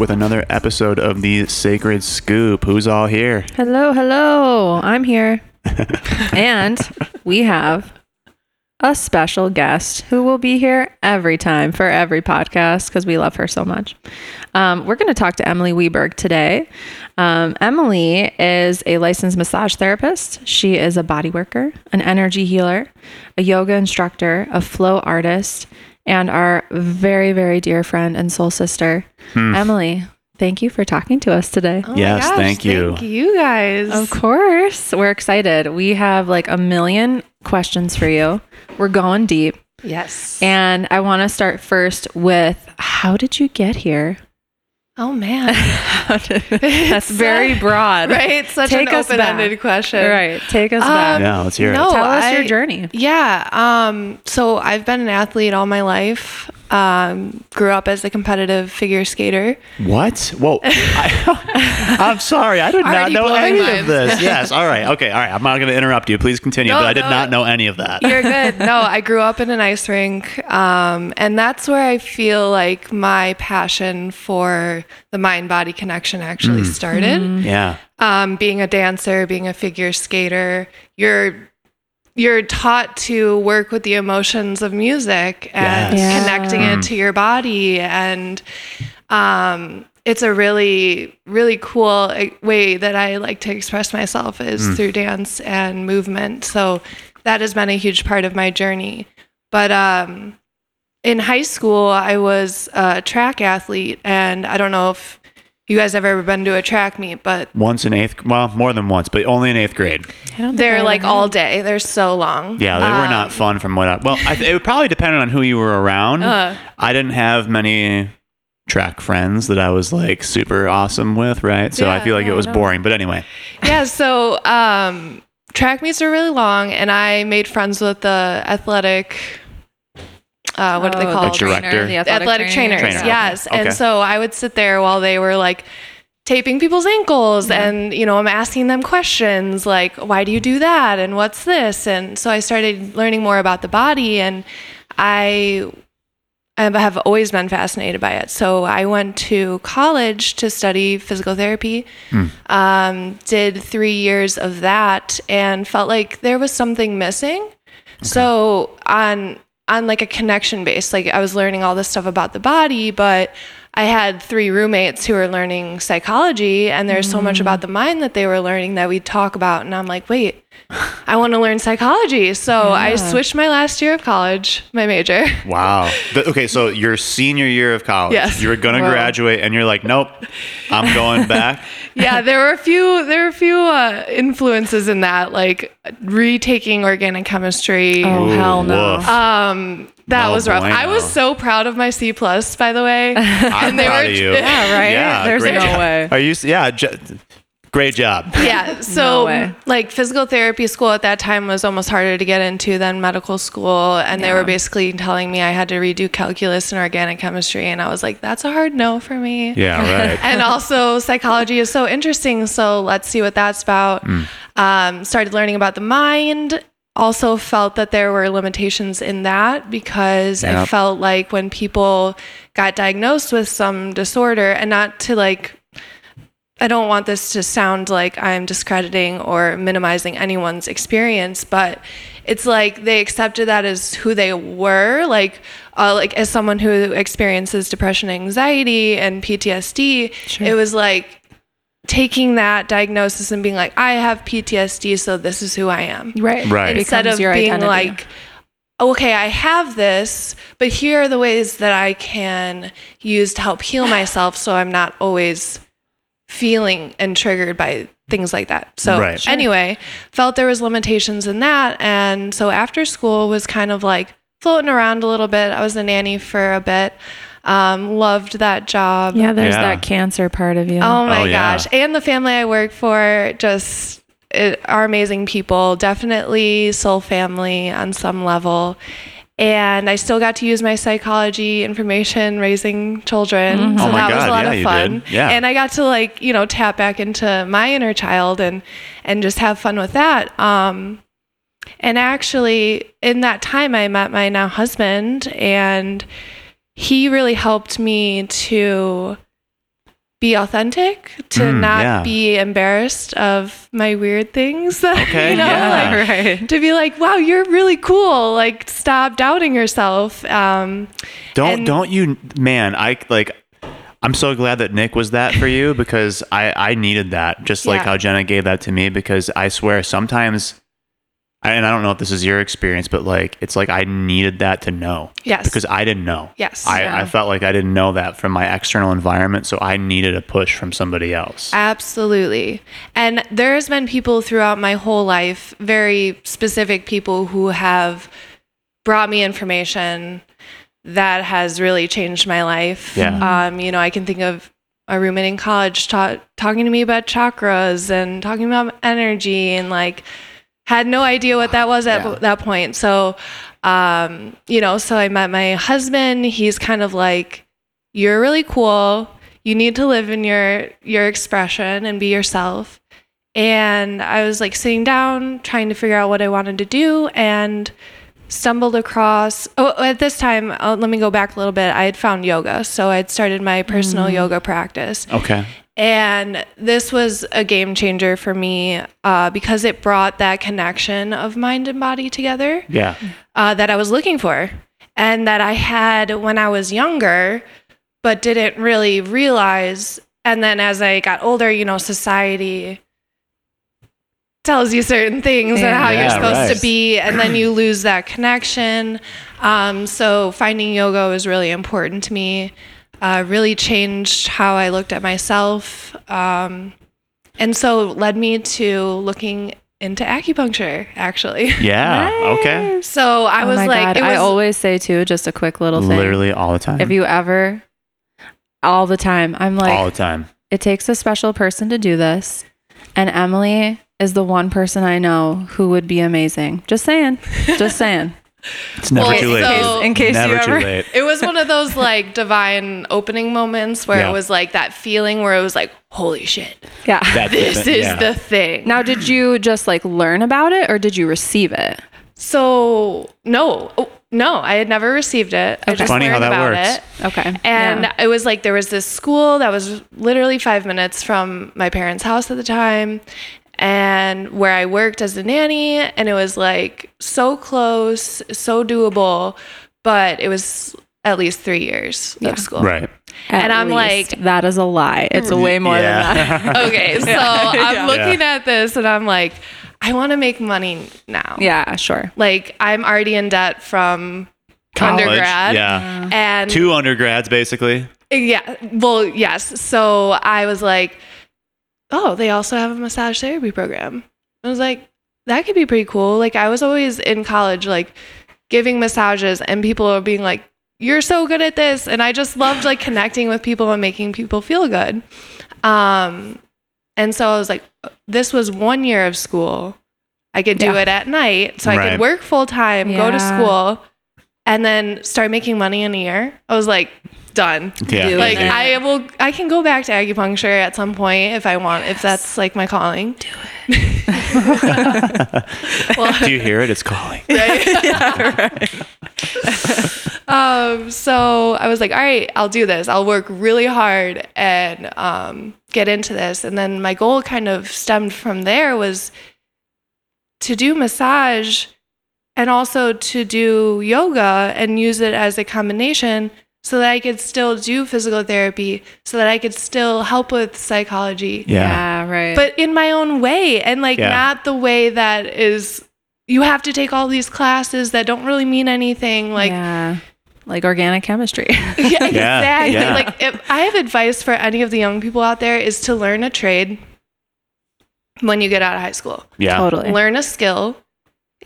with another episode of the Sacred Scoop. Who's all here? Hello, hello. I'm here. and we have a special guest who will be here every time for every podcast because we love her so much. Um, we're going to talk to Emily Weberg today. Um, Emily is a licensed massage therapist. She is a body worker, an energy healer, a yoga instructor, a flow artist, and our very, very dear friend and soul sister, hmm. Emily. Thank you for talking to us today. Oh Yes, gosh, thank you. Thank you guys. Of course. We're excited. We have like a million questions for you. We're going deep. Yes. And I want to start first with how did you get here? Oh man. That's very broad. right. Such Take an us back. open-ended question. Right. Take us Um, back. Yeah, let's hear no. it. Tell us your journey. Yeah. Um, so I've been an athlete all my life. Um, grew up as a competitive figure skater. What? Whoa. I, am sorry. I did not know any of this. Yes. All right. Okay. All right. I'm not going to interrupt you. Please continue. No, but I did no. not know any of that. You're good. no, I grew up in an ice rink. Um, and that's where I feel like my passion for the mind body connection actually started. Yeah. um, being a dancer, being a figure skater, you're you're taught to work with the emotions of music and Yes. Yeah. connecting it to your body and um, it's a really really cool uh, way that I like to express myself is through dance and movement. So that has been a huge part of my journey. But um, in high school, I was a track athlete, and I don't know if you guys have ever been to a track meet, but Once in eighth, well, more than once, but only in eighth grade. I don't think they're I like all day. They're so long. Yeah, they were Um, not fun from what I, well, I, it would probably depended on who you were around. Uh. I didn't have many track friends that I was like super awesome with, right? So I Yeah, feel like yeah, it was I boring. But anyway, yeah. So um, track meets are really long, and I made friends with the athletic. Uh, what are they Oh, the called? trainer, trainer, the athletic, athletic, trainers. Trainer. Yes. Okay. And so I would sit there while they were like taping people's ankles and you know I'm asking them questions like why do you do that and what's this and so I started learning more about the body and I I have always been fascinated by it. So I went to college to study physical therapy. Um, did three years of that and felt like there was something missing. So on on like a connection base, like I was learning all this stuff about the body, but I had three roommates who were learning psychology, and there's so much mm. about the mind that they were learning that we'd talk about. And I'm like, wait, I want to learn psychology. So I switched my last year of college, my major. wow. The- okay, so your senior year of college, Yes. you were going to Wow. graduate and you're like, nope, I'm going back. yeah, there were a few there were a few uh, influences in that, like retaking organic chemistry. Oh, Ooh, hell no. woof. Um, that No was rough. I was so proud of my C plus, by the way. I'm they proud were- of you. Yeah, right? Yeah, There's great no job. way. Are you? Yeah, j- great job. yeah. So way. like physical therapy school at that time was almost harder to get into than medical school. And they were basically telling me I had to redo calculus and organic chemistry. And I was like, that's a hard no for me. Yeah, right. and also psychology is so interesting so let's see what that's about um, started learning about the mind also felt that there were limitations in that because i felt like when people got diagnosed with some disorder and not to like I don't want this to sound like I'm discrediting or minimizing anyone's experience, but it's like they accepted that as who they were, like uh, like as someone who experiences depression, anxiety, and PTSD. Sure. It was like taking that diagnosis and being like, I have PTSD, so this is who I am Right. Right. instead of your being identity. like okay i have this but here are the ways that i can use to help heal myself so i'm not always feeling and triggered by things like that so Right. Sure. anyway felt there was limitations in that and so after school was kind of like floating around a little bit i was a nanny for a bit um, loved that job Yeah, there's Yeah. that cancer part of you. Oh my Oh, yeah. gosh. And the family I work for just it, are amazing people. Definitely soul family on some level. And I still got to use my psychology information raising children. So Oh that was a lot yeah, of fun. Yeah. And I got to like, you know, tap back into my inner child and and just have fun with that. Um and actually in that time I met my now husband and he really helped me to be authentic, to Mm, not yeah. be embarrassed of my weird things. That, Okay, you know, yeah. like, right. to be like, wow, you're really cool. Like, stop doubting yourself. Um, Don't And- don't you man, I like I'm so glad that Nick was that for you because I I needed that just like Yeah. how Jenna gave that to me because I swear sometimes and I don't know if this is your experience but like it's like I needed that to know yes. because I didn't know. yes. I, Yeah. I felt like I didn't know that from my external environment, so I needed a push from somebody else. Absolutely. And there's been people throughout my whole life, very specific people who have brought me information that has really changed my life. Yeah. Um, you know, I can think of a roommate in college ta- talking to me about chakras and talking about energy and like had no idea what that was at Yeah. that point. So, um, you know, so I met my husband. He's kind of like, you're really cool. You need to live in your your expression and be yourself. And I was like sitting down trying to figure out what I wanted to do and stumbled across oh at this time uh, let me go back a little bit i had found yoga so i'd started my personal yoga practice Okay. And this was a game changer for me uh, because it brought that connection of mind and body together Yeah. uh, that I was looking for and that I had when I was younger, but didn't really realize. And then as I got older, you know, society tells you certain things and how Yeah, you're supposed right. to be, and then you lose that connection. Um, so finding yoga was really important to me. Uh, really changed how I looked at myself, um, and so led me to looking into acupuncture. Actually, Yeah. Okay. so I oh was like, it was I always say too, just a quick little thing. Literally all the time. If you ever, all the time, I'm like, all the time. it takes a special person to do this. And Emily is the one person I know who would be amazing. Just saying. Just saying. It's never Well, too late. so- in case never you too late. it was one of those like divine opening moments where Yeah. it was like that feeling where it was like, holy shit, Yeah. That's this thing, is yeah. the thing. Now, did you just like learn about it or did you receive it? so no, oh, no, I had never received it. I just Funny how that about works. it. Okay. And Yeah. it was like there was this school that was literally five minutes from my parents' house at the time, and where I worked as a nanny, and it was like so close, so doable, but it was at least three years Yeah. of school. Right. At and I'm least. like- that is a lie. It's mm. way more than that. Okay, so Yeah. I'm looking at this and I'm like, I want to make money now. Yeah, sure. Like I'm already in debt from College, undergrad. Yeah. And Two undergrads, basically. Yeah. Well, yes. So I was like, oh, they also have a massage therapy program. I was like, that could be pretty cool. Like, I was always in college, like, giving massages, and people are being like, you're so good at this. And I just loved, like, connecting with people and making people feel good. Um, and so I was like, this was one year of school. I could do Yeah. it at night. So I could work full time, go to school, and then start making money in a year. I was like, done Yeah. Do like it. I will I can go back to acupuncture at some point if I want if that's like my calling. Do it. well, Do you hear it? It's calling. um so I was like, all right, I'll do this. I'll work really hard and um get into this. And then my goal kind of stemmed from there was to do massage and also to do yoga and use it as a combination so that I could still do physical therapy, so that I could still help with psychology. Yeah. right. but in my own way and like Yeah. not the way that is you have to take all these classes that don't really mean anything like yeah. Like organic chemistry. yeah, exactly yeah. like if i have advice for any of the young people out there is to learn a trade when you get out of high school Yeah. totally. learn a skill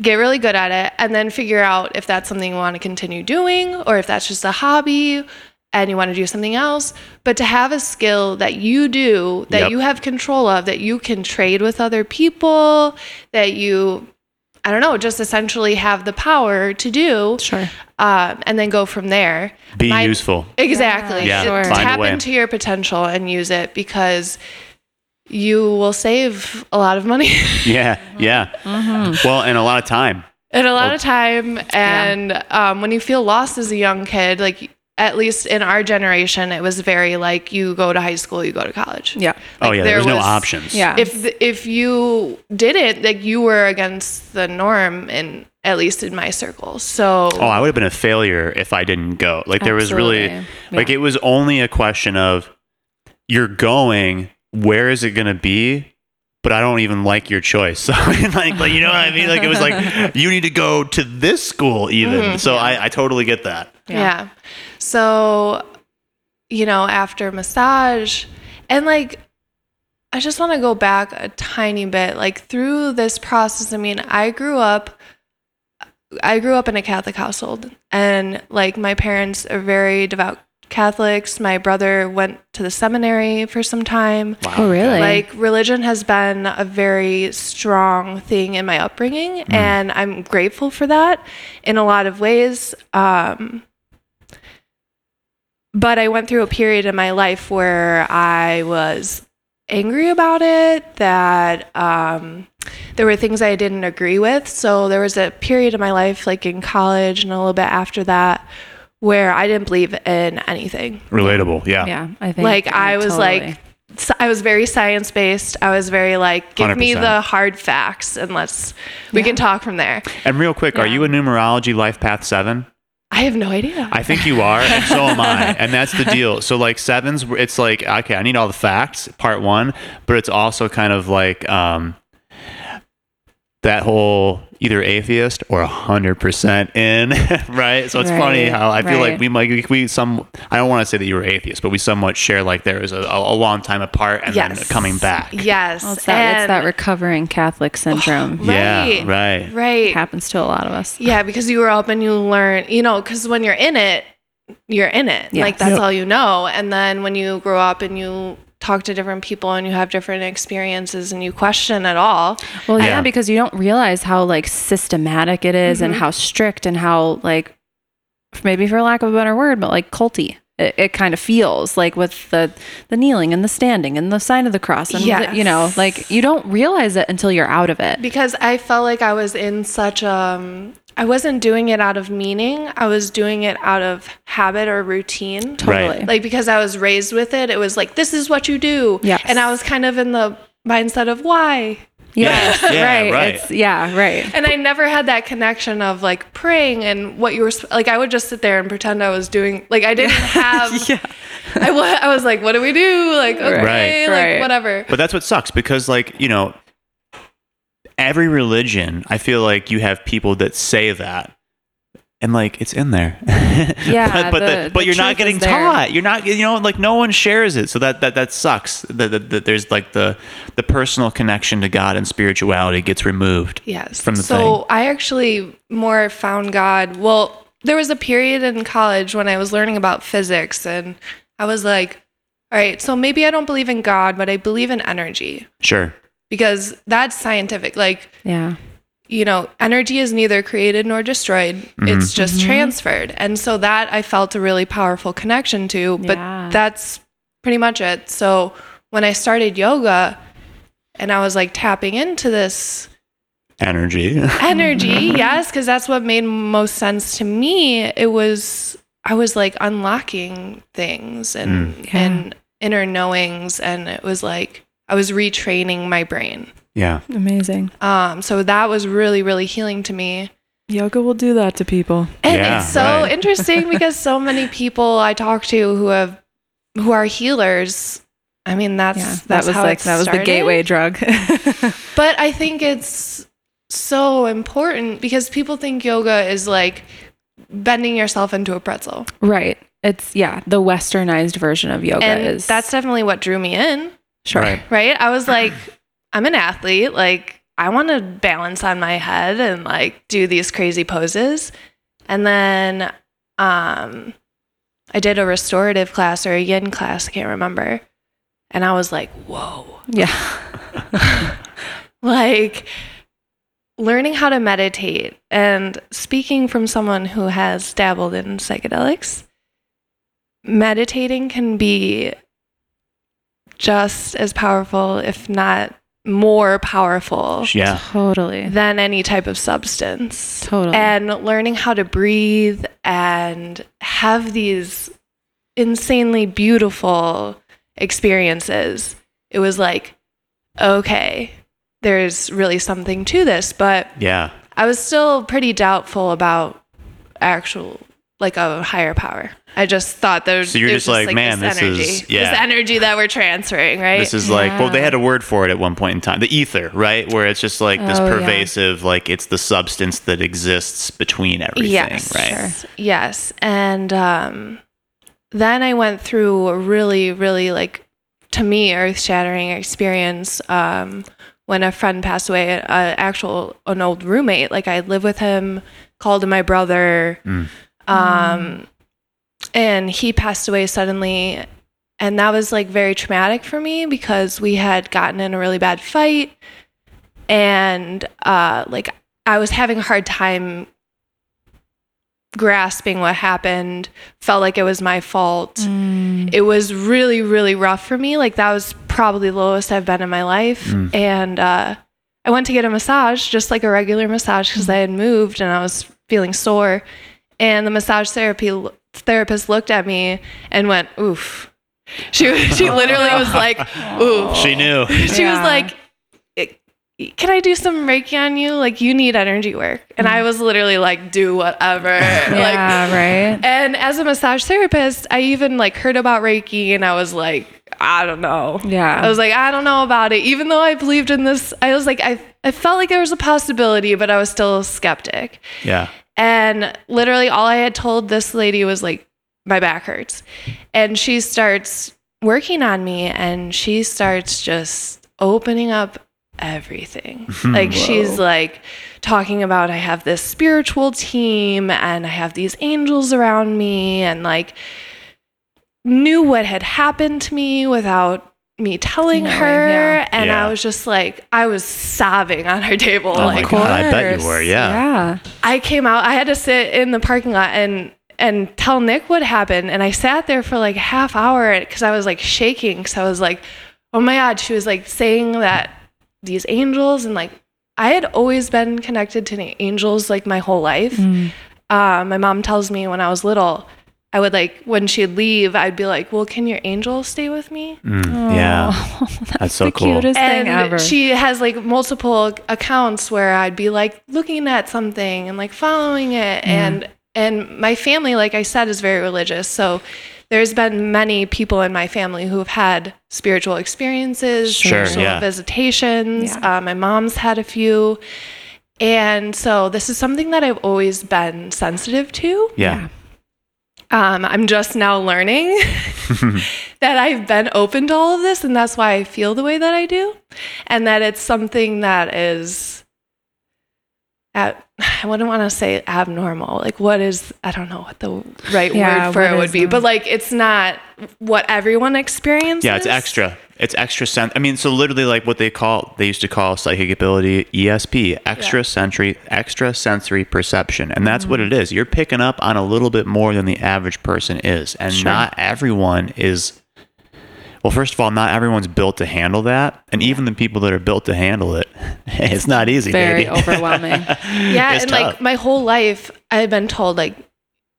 get really good at it and then figure out if that's something you want to continue doing or if that's just a hobby and you want to do something else but to have a skill that you do that Yep. you have control of that you can trade with other people that you i don't know just essentially have the power to do Sure. um, and then go from there Be My- useful. exactly Yeah, Sure. tap into your potential and use it because you will save a lot of money Yeah. Yeah. Mm-hmm. Well, and a lot of time. and a lot Well, of time and um, when you feel lost as a young kid like at least in our generation, it was very like you go to high school, you go to college. Yeah. oh yeah, there there's no was- options. Yeah. If if you didn't, like you were against the norm, in at least in my circle. So Oh, I would have been a failure if I didn't go. Like there was really like Yeah. it was only a question of you're going, where is it going to be? But I don't even like your choice. So like, like you know what I mean? Like it was like you need to go to this school even. Mm-hmm. So I, I totally get that. Yeah. So, you know, after massage, and like, I just want to go back a tiny bit. Like, through this process, I mean, I grew up. I grew up in a Catholic household, and like my parents are very devout Catholics. My brother went to the seminary for some time. Wow. Oh, really? Like religion has been a very strong thing in my upbringing, and I'm grateful for that in a lot of ways. Um, but I went through a period in my life where I was angry about it, that um, there were things I didn't agree with. So there was a period in my life, like in college and a little bit after that, where I didn't believe in anything Relatable. Yeah. Yeah. I think like yeah, I was totally. like I was very science based. I was very like give me 100%. the hard facts and let's we Yeah. can talk from there. And real quick, are you a numerology life path seven? I have no idea. I think you are, and so am I. And that's the deal. So like sevens, it's like okay, I need all the facts, part one, but it's also kind of like um, that whole either atheist or hundred percent in, right? So it's funny how I feel right. like we might we, we some. I don't want to say that you were atheist, but we somewhat share like there is a, a, a long time apart and then coming back. Yes. Well, it's, that, it's that recovering Catholic syndrome. Yeah, Right. right. right. happens to a lot of us. Yeah, because you were up and you learn, you know, because when you're in it, you're in it. Yes. Like that's Yep. all you know. And then when you grow up and you talk to different people and you have different experiences and you question it all. Well, yeah, Yeah. because you don't realize how like systematic it is Mm-hmm. and how strict and how like maybe for lack of a better word, but like culty. It, it kind of feels like with the the kneeling and the standing and the sign of the cross and the- you know like you don't realize it until you're out of it. because I felt like I was in such a I wasn't doing it out of meaning. I was doing it out of habit or routine. Totally. Right. Like because I was raised with it, it was like this is what you do. Yes. And I was kind of in the mindset of why. Yes, Yeah, right. right. It's yeah, right. And I never had that connection of like praying and what you were like I would just sit there and pretend I was doing like I didn't have Yeah. I, I was like what do we do? Like okay, Right. like Right. whatever. But that's what sucks because, like, you know, every religion, I feel like you have people that say that. And like it's in there, Yeah, but but, the- the, but the you're not getting taught. You're not, you know, like no one shares it, so that that that sucks. That that- that there's like the the personal connection to God and spirituality gets removed. Yes. from the so thing. I actually more found God. Well, there was a period in college when I was learning about physics, and I was like, all right, so maybe I don't believe in God, but I believe in energy Sure, because that's scientific. Like, Yeah. You know, energy is neither created nor destroyed, Mm-hmm. it's just transferred. And so that I felt a really powerful connection to, but Yeah. that's pretty much it. So when I started yoga and I was like tapping into this energy. energy yes because that's what made most sense to me it was i was like unlocking things and Mm. Yeah. and inner knowings and it was like i was retraining my brain yeah, Amazing. um so that was really really healing to me Yoga will do that to people. and Yeah, it's so right. interesting because so many people i talk to who have who are healers i mean that's Yeah. That that's was how like it that was the gateway drug. But I think it's so important because people think yoga is like bending yourself into a pretzel. right. It's yeah, the westernized version of yoga and is that's definitely what drew me in, sure. Right. right? I was like, I'm an athlete. Like, I want to balance on my head and like do these crazy poses. And then um, I did a restorative class or a yin class, I can't remember. And I was like, whoa. Yeah. like learning how to meditate and speaking from someone who has dabbled in psychedelics meditating can be just as powerful if not more powerful Yeah. Totally. than any type of substance. Totally. And learning how to breathe and have these insanely beautiful experiences. It was like, okay, there's really something to this, but Yeah. I was still pretty doubtful about actual like a higher power. I just thought there's So you're just like, man, this energy, is- yeah. this energy that we're transferring, right? This is like, well, they had a word for it at one point in time, the ether, right? Where it's just like this Oh, yeah. pervasive, like it's the substance that exists between everything, yes, right? Yes, and um, then I went through a really, really like to me earth-shattering experience um, when a friend passed away, an actual an old roommate. Like I lived with him, called him my brother, Mm. um, and he passed away suddenly. And that was like very traumatic for me because we had gotten in a really bad fight, and uh, like I was having a hard time grasping what happened. Felt like it was my fault. Mm. It was really, really rough for me. Like that was probably the lowest I've been in my life. Mm. And uh, I went to get a massage, just like a regular massage, because I had moved and I was feeling sore. And the massage therapy therapist looked at me and went, "Oof." She she literally was like, "Oof." She knew. She Yeah. was like, "Can I do some Reiki on you? Like you need energy work." And I mm. was literally like, "Do whatever." Like Yeah, right. and as a massage therapist, I even like heard about Reiki and I was like, I don't know. Yeah. I was like, I don't know about it. Even though I believed in this, I was like, I, I felt like there was a possibility, but I was still a skeptic. Yeah. And literally all I had told this lady was like, my back hurts. And she starts working on me and she starts just opening up everything. like she's like talking about I have this spiritual team and I have these angels around me and like knew what had happened to me without me telling Knowing, her yeah. and Yeah. I was just like I was sobbing on her table Oh my like God, I bet you were, yeah. Yeah. I came out. I had to sit in the parking lot and and tell Nick what happened. And I sat there for like a half hour because I was like shaking. Because I was like, oh my god. She was like saying that these angels and like I had always been connected to the angels like my whole life. Mm. Uh, my mom tells me when I was little. I would like when she'd leave, I'd be like, "Well, can your angel stay with me?" Mm, yeah. Oh, that's, so the cool. cutest thing and ever. she has like multiple accounts where I'd be like looking at something and like following it and and my family like I said is very religious so there's been many people in my family who have had spiritual experiences Sure, spiritual yeah. visitations Yeah. uh, my mom's had a few and so this is something that I've always been sensitive to Yeah. Um, I'm just now learning that I've been open to all of this, and that's why I feel the way that I do, and that it's something that is. At, I wouldn't want to say abnormal. Like, what is, I don't know what the right Yeah, word for it would be, the- but like, it's not what everyone experiences. Yeah, it's extra. It's extra sense. I mean, so literally like what they call they used to call psychic ability ESP, extra sensory extra sensory perception. And that's what it mm-hmm. is. You're picking up on a little bit more than the average person is. And Sure. not everyone is well, first of all, not everyone's built to handle that. And even the people that are built to handle it, it's not easy. Very baby. overwhelming. Yeah, It's and tough. like my whole life, I've been told like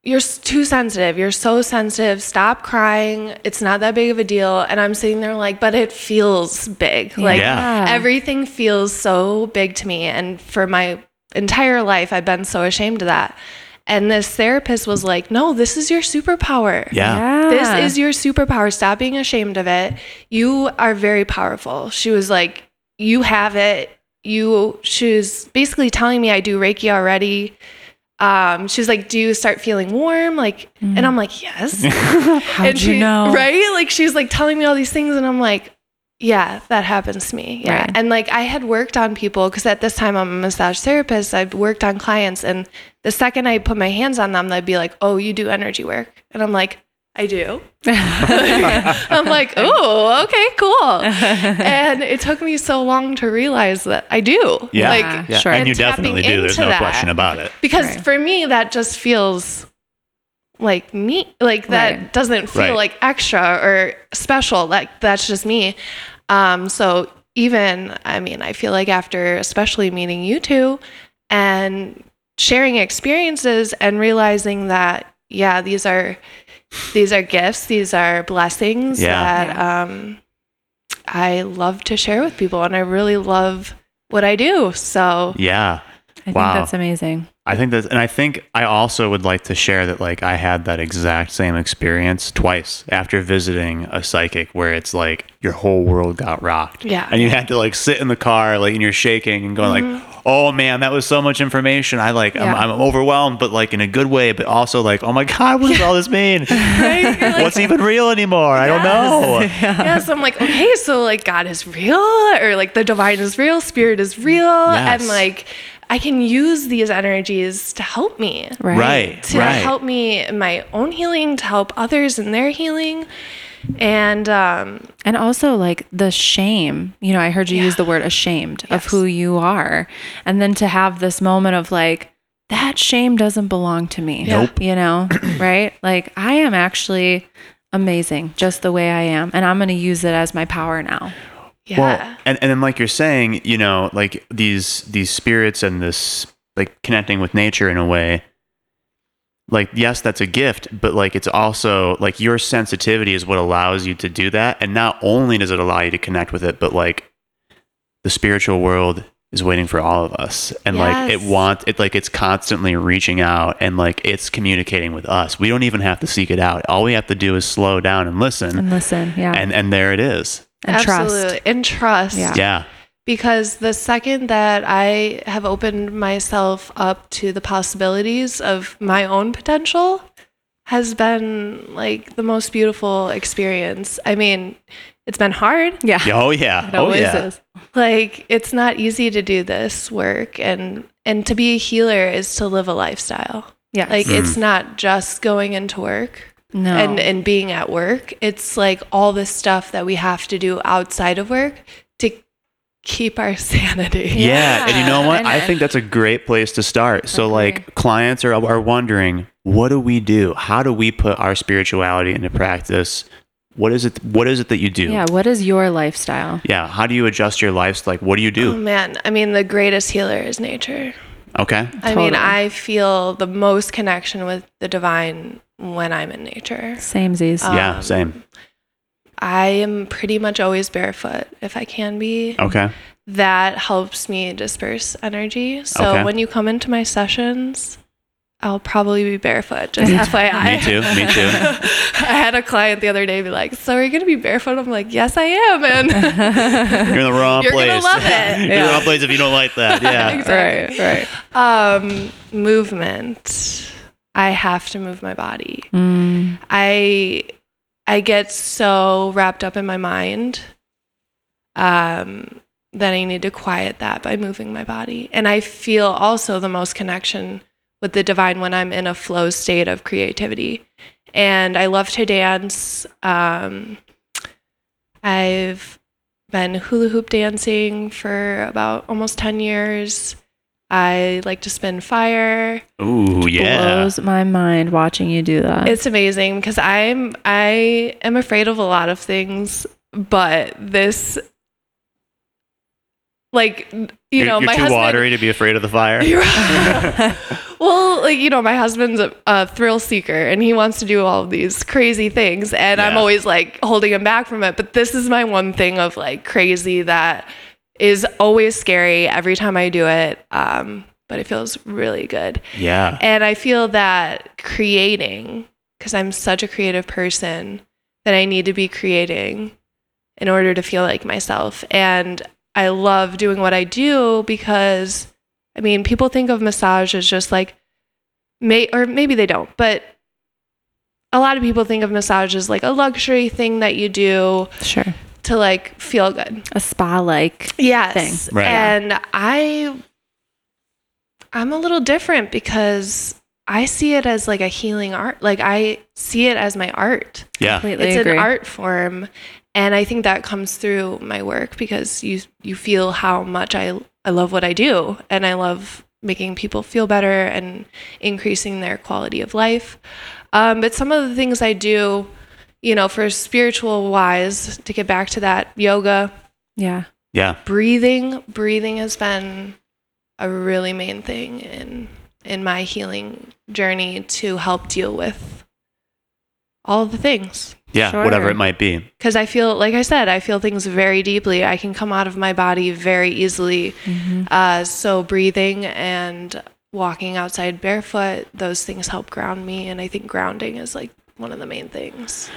you're too sensitive. You're so sensitive. Stop crying. It's not that big of a deal. And I'm sitting there like, but it feels big. Like Yeah. everything feels so big to me. And for my entire life, I've been so ashamed of that. And this therapist was like, no, this is your superpower. yeah. This is your superpower. Stop being ashamed of it. You are very powerful. She was like, You have it. You, she was basically telling me I do Reiki already. Um, she was like, Do you start feeling warm? Like, and I'm like, Yes. How'd and you she, know? Right? Like, she's like telling me all these things, and I'm like, yeah, that happens to me. Yeah. Right. And like I had worked on people because at this time I'm a massage therapist. I've worked on clients and the second I put my hands on them, they'd be like, Oh, you do energy work. And I'm like, I do. I'm like, oh, okay, cool. and it took me so long to realize that I do. Yeah. Like yeah. Sure. And you And tapping definitely do. There's no that. question about it. because Right. for me that just feels like me like that Right. doesn't feel Right. like extra or special like that's just me um so even, I mean, I feel like after especially meeting you two and sharing experiences and realizing that, yeah, these are these are gifts, these are blessings Yeah. that um, I love to share with people, and I really love what I do. So Yeah. I think Wow. that's amazing. I think that, and I think I also would like to share that, like, I had that exact same experience twice after visiting a psychic where it's like your whole world got rocked. Yeah. And you had to, like, sit in the car, like, and you're shaking and going, like, oh man, that was so much information. I, like, Yeah. I'm, I'm overwhelmed, but, like, in a good way, but also, like, oh my God, what does all this mean? Right? Like, What's even real anymore? I don't know. Yeah. yes, I'm like, okay, so like God is real, or like the divine is real, spirit is real, Yes. and like I can use these energies to help me, Right. Right. to right. help me in my own healing, to help others in their healing, and um, And also like the shame, you know, I heard you use the word ashamed of who you are. And then to have this moment of like, that shame doesn't belong to me. Nope. You know, right? Like I am actually amazing just the way I am. And I'm going to use it as my power now. yeah, Well, and and then like you're saying, you know, like these these spirits and this like connecting with nature in a way. Like yes, that's a gift, but like it's also like your sensitivity is what allows you to do that, and not only does it allow you to connect with it, but like the spiritual world is waiting for all of us, and like it wants it like it's constantly reaching out and like it's communicating with us. We don't even have to seek it out. All we have to do is slow down and listen, And listen. Yeah. and and there it is. And absolutely, trust. and trust, Yeah. Yeah. Because the second that I have opened myself up to the possibilities of my own potential has been like the most beautiful experience. I mean, it's been hard. Yeah. Oh yeah. It oh yeah. is. Like it's not easy to do this work and and to be a healer is to live a lifestyle. Yes. Like Mm. it's not just going into work no. and and being at work. It's like all the stuff that we have to do outside of work to keep our sanity. Yeah, and you know what? And- I think that's a great place to start. So, like, clients are are wondering, what do we do? How do we put our spirituality into practice? What is it? What is it that you do? yeah. What is your lifestyle? Yeah, How do you adjust your life? Like, what do you do? Oh do? man, I mean the greatest healer is nature. Okay. I mean, I feel the most connection with the divine when I'm in nature. Same Samesies. yeah. Um, Same. I am pretty much always barefoot if I can be. Okay. That helps me disperse energy. So Okay. when you come into my sessions, I'll probably be barefoot. Just FYI. Me too. Me too. I had a client the other day be like, "So are you gonna be barefoot?" I'm like, "Yes, I am." And You're in the wrong You're place. gonna love it. You're in the wrong place if you don't like that. Yeah. Exactly. right. Right. um, movement. I have to move my body. Mm, I I get so wrapped up in my mind um, that I need to quiet that by moving my body. And I feel also the most connection with the divine when I'm in a flow state of creativity. And I love to dance. Um, I've been hula hoop dancing for about almost 10 years. I like to spin fire. Ooh, yeah. It blows my mind watching you do that. It's amazing because I'm I am afraid of a lot of things, but this like you You're, know you're my too husband watery to be afraid of the fire. well like you know my husband's a, a thrill seeker and he wants to do all of these crazy things and i'm always like holding him back from it but this is my one thing of like crazy that is always scary every time i do it um but it feels really good Yeah. and I feel that creating, because I'm such a creative person, that I need to be creating in order to feel like myself. And I love doing what I do because, I mean, people think of massage as just like, may or maybe they don't, but a lot of people think of massage as like a luxury thing that you do sure. To like feel good. A spa like. Yes. thing. Right. And I I'm a little different because I see it as like a healing art. Like I see it as my art. Yeah. Completely it's agree. an art form. And I think that comes through my work because you you feel how much I I love what I do and I love making people feel better and increasing their quality of life. Um, but some of the things I do, you know, for spiritual wise, to get back to that yoga, Yeah. Yeah. breathing breathing has been a really main thing in in my healing journey to help deal with all the things Yeah. Sure. Whatever it might be. because i feel like i said i feel things very deeply i can come out of my body very easily uh, so breathing and walking outside barefoot those things help ground me and i think grounding is like one of the main things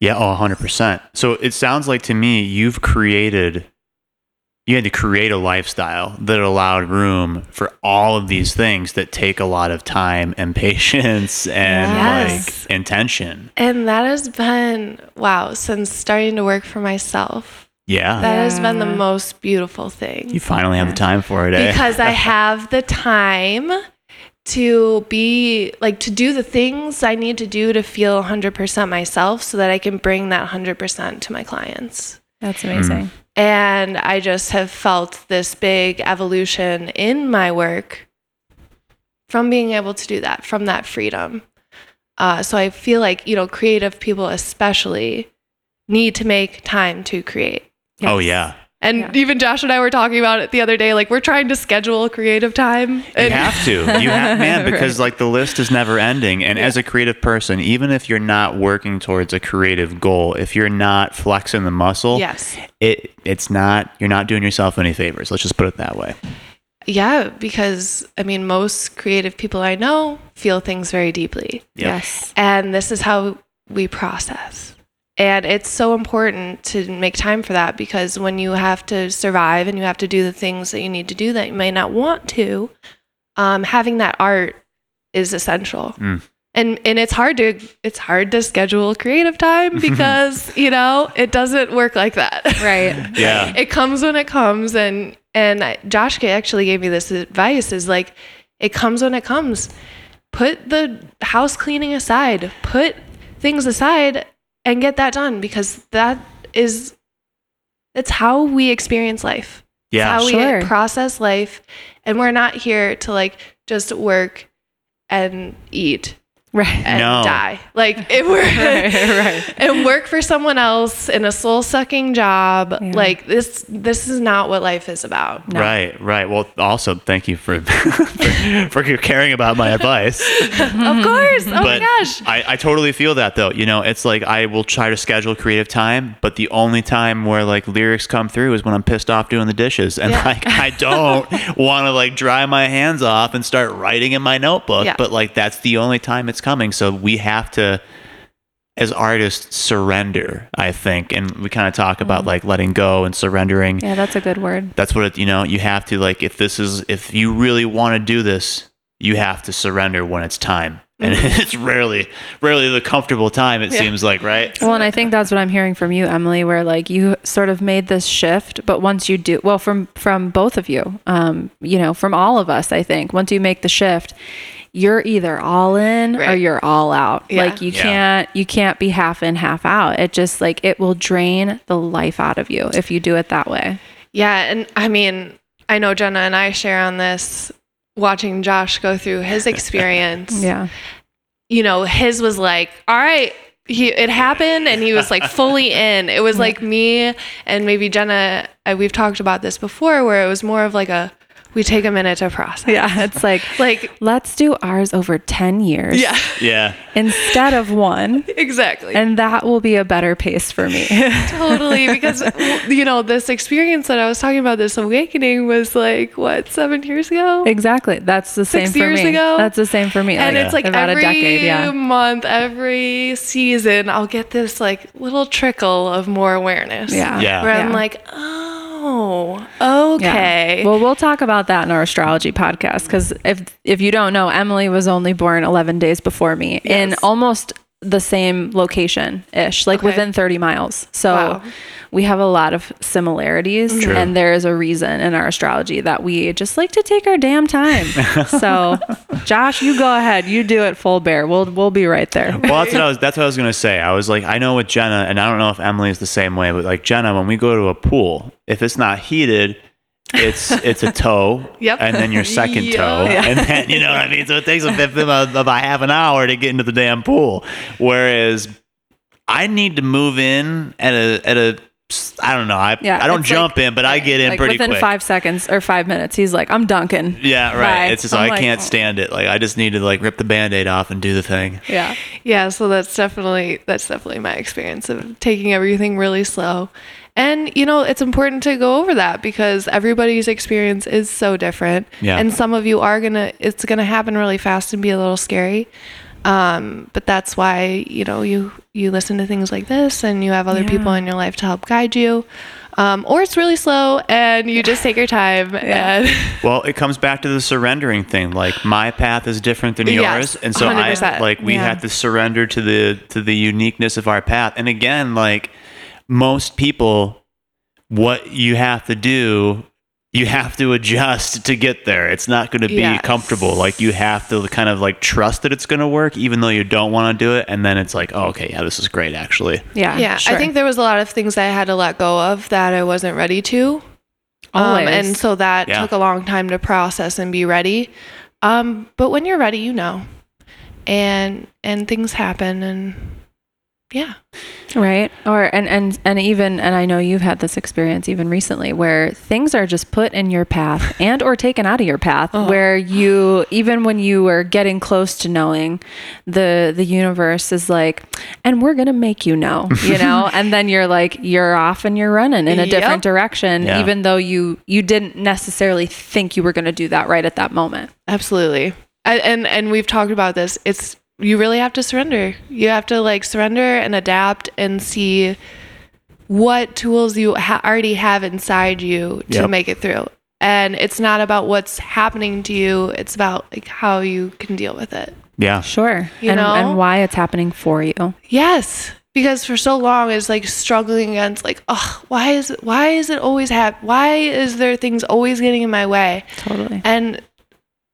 Yeah, oh, 100%. So it sounds like to me you've created, you had to create a lifestyle that allowed room for all of these things that take a lot of time and patience and Yes. like intention. and that has been wow since starting to work for myself Yeah. that has been the most beautiful thing you finally have the time for it, eh? because I have the time to be like to do the things I need to do to feel 100% myself so that I can bring that 100% to my clients. That's amazing. And I just have felt this big evolution in my work from being able to do that, from that freedom. Uh, so I feel like, you know, creative people especially need to make time to create. Oh, yeah. And Yeah. even Josh and I were talking about it the other day. Like we're trying to schedule creative time. And- You have to. You have, man, because like the list is never ending. And as a creative person, even if you're not working towards a creative goal, if you're not flexing the muscle, yes. it it's not you're not doing yourself any favors. Let's just put it that way. Yeah, because I mean, most creative people I know feel things very deeply. Yep. Yes. And this is how we process. And it's so important to make time for that because when you have to survive and you have to do the things that you need to do that you may not want to, um, having that art is essential. Mm. And and it's hard to it's hard to schedule creative time because you know it doesn't work like that. Right. Yeah. it comes when it comes and and I- Josh actually gave me this advice is like it comes when it comes put the house cleaning aside put things aside and get that done because that is it's how we experience life Yeah. how Sure. we process life and we're not here to like just work and eat Right. and No. die like it we're right. Right. and work for someone else in a soul sucking job. Yeah. Like this, this is not what life is about. No. Right, right. Well, also thank you for for, for caring about my advice. Of course. Oh my gosh. I, I totally feel that though. You know, it's like I will try to schedule creative time, but the only time where like lyrics come through is when I'm pissed off doing the dishes. And Yeah. like I don't want to like dry my hands off and start writing in my notebook. Yeah. But like that's the only time it's coming. So we have to as artists surrender, I think. And we kind of talk about like letting go and surrendering. Yeah, that's a good word. That's what it, you know, you have to like if this is if you really want to do this, you have to surrender when it's time. And it's rarely rarely the comfortable time it Yeah. seems like, right? Well, and I think that's what I'm hearing from you, Emily, where like you sort of made this shift, but once you do, well, from from both of you, um, you know, from all of us, I think once you make the shift, you're either all in or you're all out. Yeah. Like you Yeah. can't you can't be half in, half out. It just like it will drain the life out of you if you do it that way. Yeah. And I mean, I know Jenna and I share on this watching Josh go through his experience. Yeah. You know, his was like, all right, he, it happened and he was like fully in. It was like me and maybe Jenna, uh, we've talked about this before where it was more of like a, we take a minute to process. Yeah. It's like Like, let's do ours over 10 years yeah, Yeah. instead of one. exactly. And that will be a better pace for me. totally because you know this experience that i was talking about this awakening was like what seven years ago Exactly. That's the same Six for years me. ago? That's the same for me. and Yeah. it's like about every a decade. Yeah. month every season i'll get this like little trickle of more awareness Yeah. Yeah. where i'm like oh Oh, yeah. okay Well, we'll talk about that in our astrology podcast because if if you don't know, Emily was only born 11 days before me in almost the same location ish, like Okay. within 30 miles. So Wow. We have a lot of similarities, True. and there is a reason in our astrology that we just like to take our damn time. so, Josh, you go ahead, you do it full bear. We'll we'll be right there. Well, that's what I was. That's what I was gonna say. I was like, I know with Jenna, and I don't know if Emily is the same way, but like Jenna, when we go to a pool, if it's not heated, it's it's a toe, Yep. and then your second Yeah. toe, Yeah. and then you know what I mean. So it takes a fifth about, about half an hour to get into the damn pool. Whereas I need to move in at a at a I don't know. I Yeah, I don't jump like- in, but I get in like pretty within quick. five seconds or five minutes, he's like, "I'm dunking." yeah, right. Bye. It's just I'm I can't oh. stand it. Like I just need to like rip the band-aid off and do the thing. Yeah, Yeah, so that's definitely that's definitely my experience of taking everything really slow. And you know, it's important to go over that because everybody's experience is so different. Yeah. And some of you are going to it's going to happen really fast and be a little scary. Um, but that's why, you know, you you listen to things like this and you have other Yeah. people in your life to help guide you. Um, or it's really slow and you just take your time and Well, it comes back to the surrendering thing. Like my path is different than Yes, yours, and so I 100%. like we Yeah. have to surrender to the to the uniqueness of our path. And again, like most people, what you have to do, you have to adjust to get there. It's not going to be Yes. comfortable. Like you have to kind of like trust that it's going to work, even though you don't want to do it. And then it's like, oh, okay, yeah, this is great, actually. yeah, yeah, sure. I think there was a lot of things I had to let go of that I wasn't ready to. Um, and so that Yeah. took a long time to process and be ready. Um, but when you're ready, you know, and and things happen, and yeah, right or and and and even and i know you've had this experience even recently where things are just put in your path and or taken out of your path Oh. where you even when you were getting close to knowing the the universe is like and we're gonna make you know you know and then you're like you're off and you're running in a Yep. different direction Yeah. even though you you didn't necessarily think you were gonna do that right at that moment absolutely. I, and and we've talked about this. It's you really have to surrender. You have to like surrender and adapt and see what tools you ha- already have inside you to Yep. make it through. And it's not about what's happening to you. It's about like how you can deal with it. Yeah. sure You and, know? and why it's happening for you Yes, because for so long it's like struggling against like, oh, why is it, why is it always hap- Why is there things always getting in my way? totally And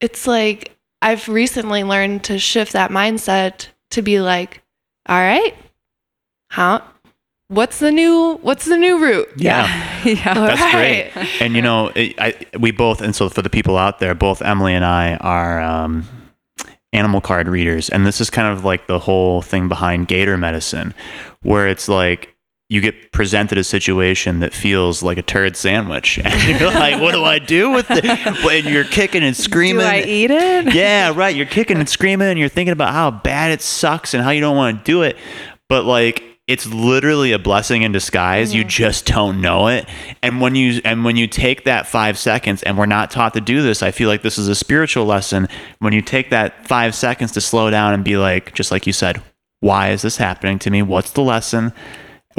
it's like I've recently learned to shift that mindset to be like, all right, how, what's the new, what's the new route? Yeah. yeah That's right. great. And you know, it, I, we both, and so for the people out there, both Emily and I are um, animal card readers, and this is kind of like the whole thing behind Gator medicine, where it's like you get presented a situation that feels like a turd sandwich, and you're like, "What do I do with it?" And you're kicking and screaming. do i eat it yeah, right. You're kicking and screaming, and you're thinking about how bad it sucks and how you don't want to do it. But like, it's literally a blessing in disguise. You mm-hmm. just don't know it. And when you and when you take that five seconds, and we're not taught to do this, I feel like this is a spiritual lesson. When you take that five seconds to slow down and be like, just like you said, why is this happening to me? What's the lesson?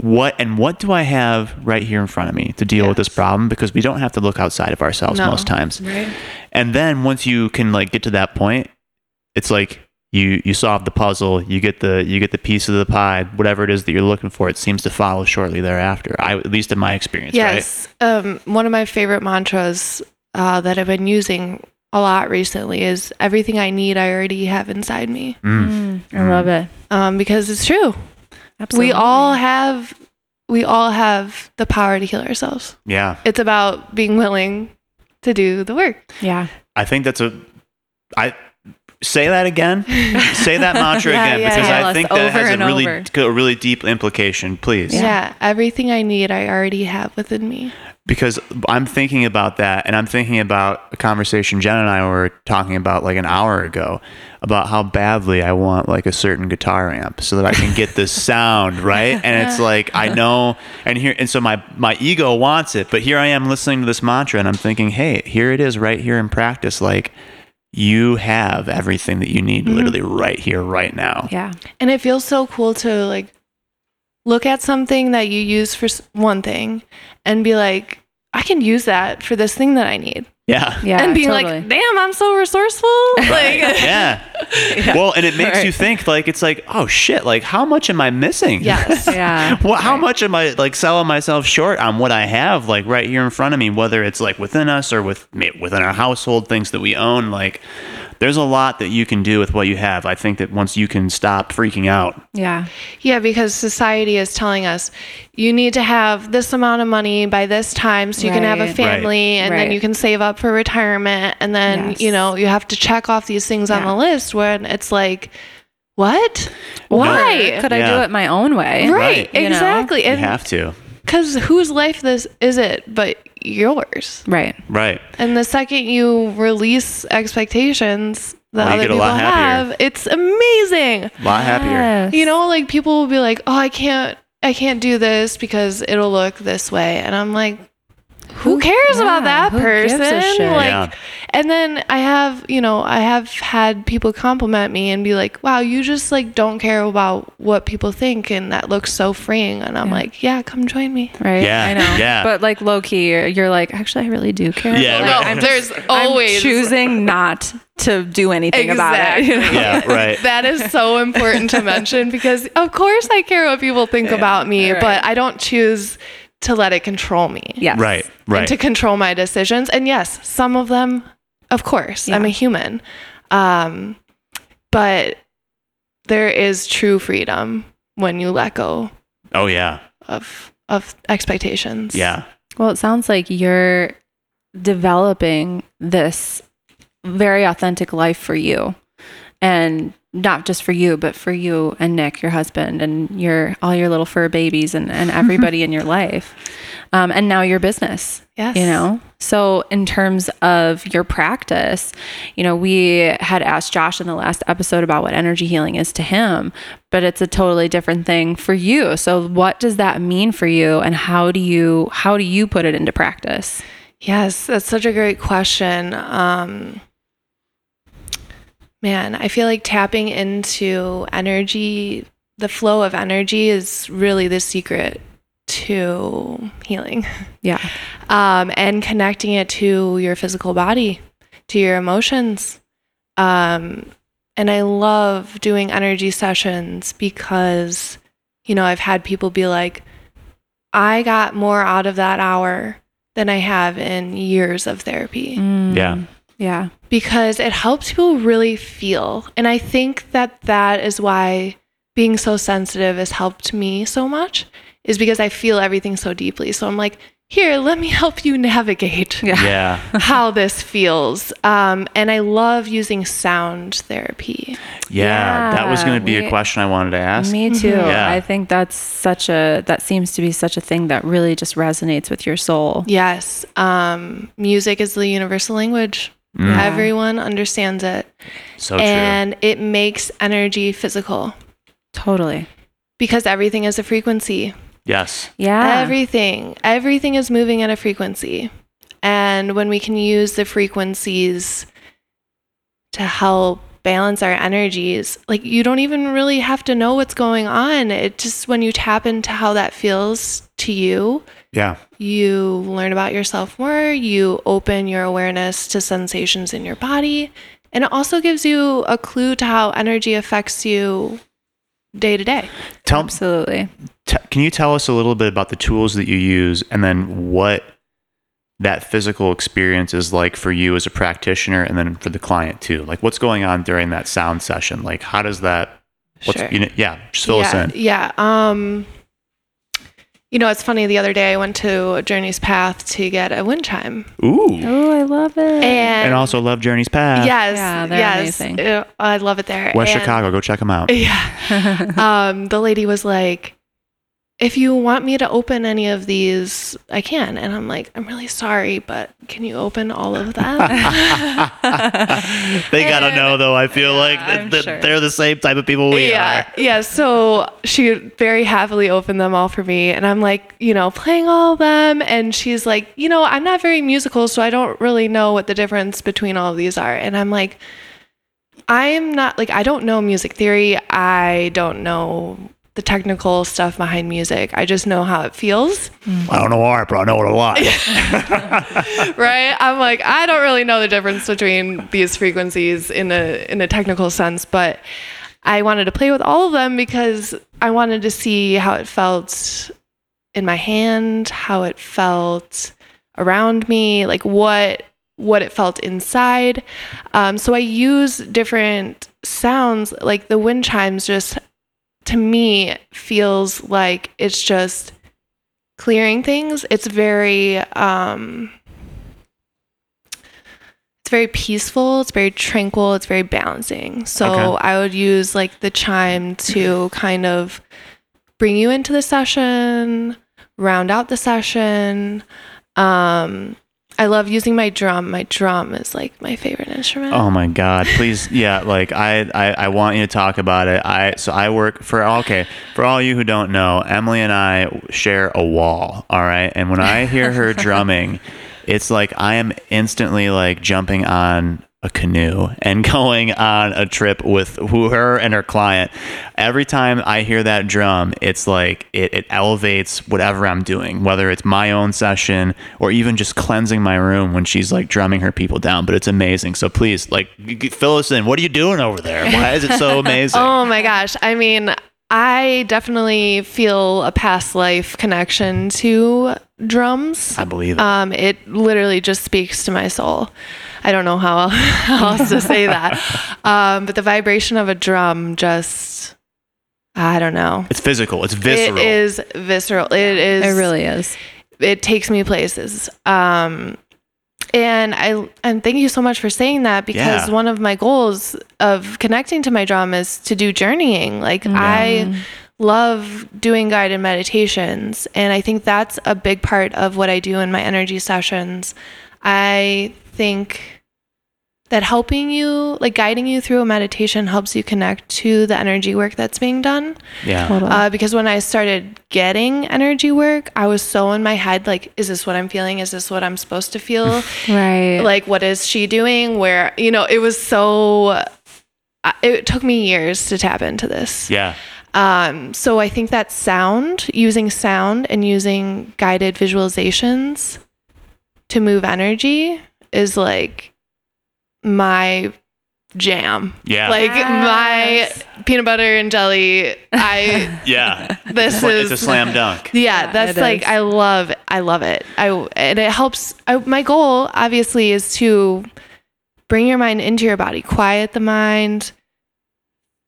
What and what do I have right here in front of me to deal with this problem? Because we don't have to look outside of ourselves No. most times. Right. And then once you can like get to that point, it's like you you solve the puzzle, you get the you get the piece of the pie, whatever it is that you're looking for. It seems to follow shortly thereafter. I at least in my experience, Yes. Um, one of my favorite mantras uh, that I've been using a lot recently is everything I need, I already have inside me. Mm. Mm, I love it. Um, because it's true. Absolutely. We all have, we all have the power to heal ourselves. Yeah, It's about being willing to do the work. Yeah. I think that's a. I say that again. say that mantra Yeah, again yeah, because yeah. I think that has a really over. a really deep implication. Please. Yeah. Everything I need, I already have within me. Because I'm thinking about that, and I'm thinking about a conversation Jen and I were talking about like an hour ago about how badly I want like a certain guitar amp so that I can get this sound right. And it's like I know, and here, and so my my ego wants it, but here I am listening to this mantra, and I'm thinking, hey, here it is, right here in practice, like. You have everything that you need mm-hmm. literally right here, right now. Yeah. And it feels so cool to like look at something that you use for one thing and be like, I can use that for this thing that I need. Yeah. Yeah. and being totally. like, damn, I'm so resourceful. Like, yeah. Well, and it makes Right. you think like it's like, oh shit, like how much am I missing? yes. yeah. Well, how much am I like selling myself short on what I have like right here in front of me, whether it's like within us or with within our household, things that we own? Like, there's a lot that you can do with what you have. I think that once you can stop freaking out, Yeah. Yeah, because society is telling us you need to have this amount of money by this time so you can have a family and then you can save up for retirement and then Yes. you know you have to check off these things on the list when it's like what? Why? Could I do it my own way? right, Right. You know? exactly. you have to. because whose life this is it but yours? Right. Right. And the second you release expectations that you other people have, it's amazing. A lot happier. Yes. You know, like people will be like, "Oh, I can't, I can't do this because it'll look this way," and I'm like, "Who cares about that who gives a person?" Like, Yeah. and then I have, you know, I have had people compliment me and be like, "Wow, you just like don't care about what people think, and that looks so freeing." And I'm Yeah. like, "Yeah, come join me." Right. Yeah, I know. yeah. But like low key, you're, you're like, actually, I really do care. Yeah, Like, right. I'm There's I'm always choosing not to do anything about it. you know? Yeah, right. That is so important to mention because, of course, I care what people think about me, right. but I don't choose to let it control me. Yes. Right. And Right. to control my decisions. And yes, some of them, of course, I'm a human. Um, but there is true freedom when you let go oh yeah. of of expectations. Yeah. Well, it sounds like you're developing this very authentic life for you. And not just for you, but for you and Nick, your husband, and your all your little fur babies and, and everybody in your life. Um, and now your business. Yes. You know? So in terms of your practice, you know, we had asked Josh in the last episode about what energy healing is to him, but it's a totally different thing for you. So what does that mean for you and how do you how do you put it into practice? Yes, that's such a great question. Um, man, I feel like tapping into energy, the flow of energy is really the secret to healing. Yeah. Um, and connecting it to your physical body, to your emotions. Um, and I love doing energy sessions because, you know, I've had people be like, I got more out of that hour than I have in years of therapy Yeah. Yeah. because it helps people really feel. And I think that that is why being so sensitive has helped me so much, is because I feel everything so deeply. So I'm like, here, let me help you navigate Yeah. Yeah. how this feels. Um, and I love using sound therapy. Yeah. that was going to be we- a question I wanted to ask. Me too. Yeah. I think that's such a that seems to be such a thing that really just resonates with your soul. Yes, um, music is the universal language. Mm. Everyone understands it. So true. and it makes energy physical Totally. because everything is a frequency. yes. Yeah. Everything, everything is moving at a frequency. And when we can use the frequencies to help balance our energies, like you don't even really have to know what's going on. It just, when you tap into how that feels to you, Yeah. you learn about yourself more, you open your awareness to sensations in your body, and it also gives you a clue to how energy affects you day to day. Tell, Absolutely. t- can you tell us a little bit about the tools that you use and then what that physical experience is like for you as a practitioner and then for the client too? Like what's going on during that sound session? Like how does that, what's, Sure. you know, yeah, just fill yeah, us in. Yeah. Um, you know, it's funny. The other day, I went to Journey's Path to get a wind chime, Ooh. Oh, I love it. and, And also love Journey's Path. yes, Yeah, they're yes, amazing. uh, I love it there. West And- Chicago. Go check them out. Yeah. um, the lady was like, if you want me to open any of these, I can. And I'm like, I'm really sorry, but can you open all of them? they gotta know though. I feel like I'm that, that sure. they're the same type of people we yeah. are. Yeah. So she very happily opened them all for me. And I'm like, you know, playing all of them. And she's like, you know, I'm not very musical, so I don't really know what the difference between all of these are. And I'm like, I'm not like, I don't know music theory. I don't know the technical stuff behind music. I just know how it feels. I don't know art, but I know it a lot. right? I'm like, I don't really know the difference between these frequencies in a in a technical sense, but I wanted to play with all of them because I wanted to see how it felt in my hand, how it felt around me, like what what it felt inside. Um, so I use different sounds, like the wind chimes. Just to me feels like it's just clearing things. It's very um it's very peaceful, it's very tranquil, it's very balancing. So Okay. I would use like the chime to kind of bring you into the session, round out the session. Um, I love using my drum. My drum is like my favorite instrument. Oh my God! Please, yeah. Like I, I, I want you to talk about it. I, so I work for okay. For all you who don't know, Emily and I share a wall. All right, and when I hear her drumming, it's like I am instantly like jumping on a canoe and going on a trip with who her and her client. Every time I hear that drum, it's like it, it elevates whatever I'm doing, whether it's my own session or even just cleansing my room when she's like drumming her people down. But it's amazing. So please, like, fill us in. What are you doing over there? Why is it so amazing? Oh my gosh. I mean, I definitely feel a past life connection to drums. I believe it. Um, it literally just speaks to my soul. I don't know how, how else to say that. Um, but the vibration of a drum just, I don't know. it's physical. It's visceral. It is visceral. It is. It really is. It takes me places. Um, and I and thank you so much for saying that because Yeah. one of my goals of connecting to my drum is to do journeying. Like I love doing guided meditations and I think that's a big part of what I do in my energy sessions. I think that helping you, like guiding you through a meditation helps you connect to the energy work that's being done. yeah. Totally. Uh, because when I started getting energy work, I was so in my head like, is this what I'm feeling? Is this what I'm supposed to feel? right. like, what is she doing? Where, you know, it was so, uh, it took me years to tap into this. Yeah. Um, so I think that sound, using sound and using guided visualizations to move energy is like my jam. Yeah. Like Yes. my peanut butter and jelly. I yeah. this is It's is a slam dunk. yeah, Yeah, that's it like is. I love I love it. I and it helps. I, my goal obviously is to bring your mind into your body, quiet the mind.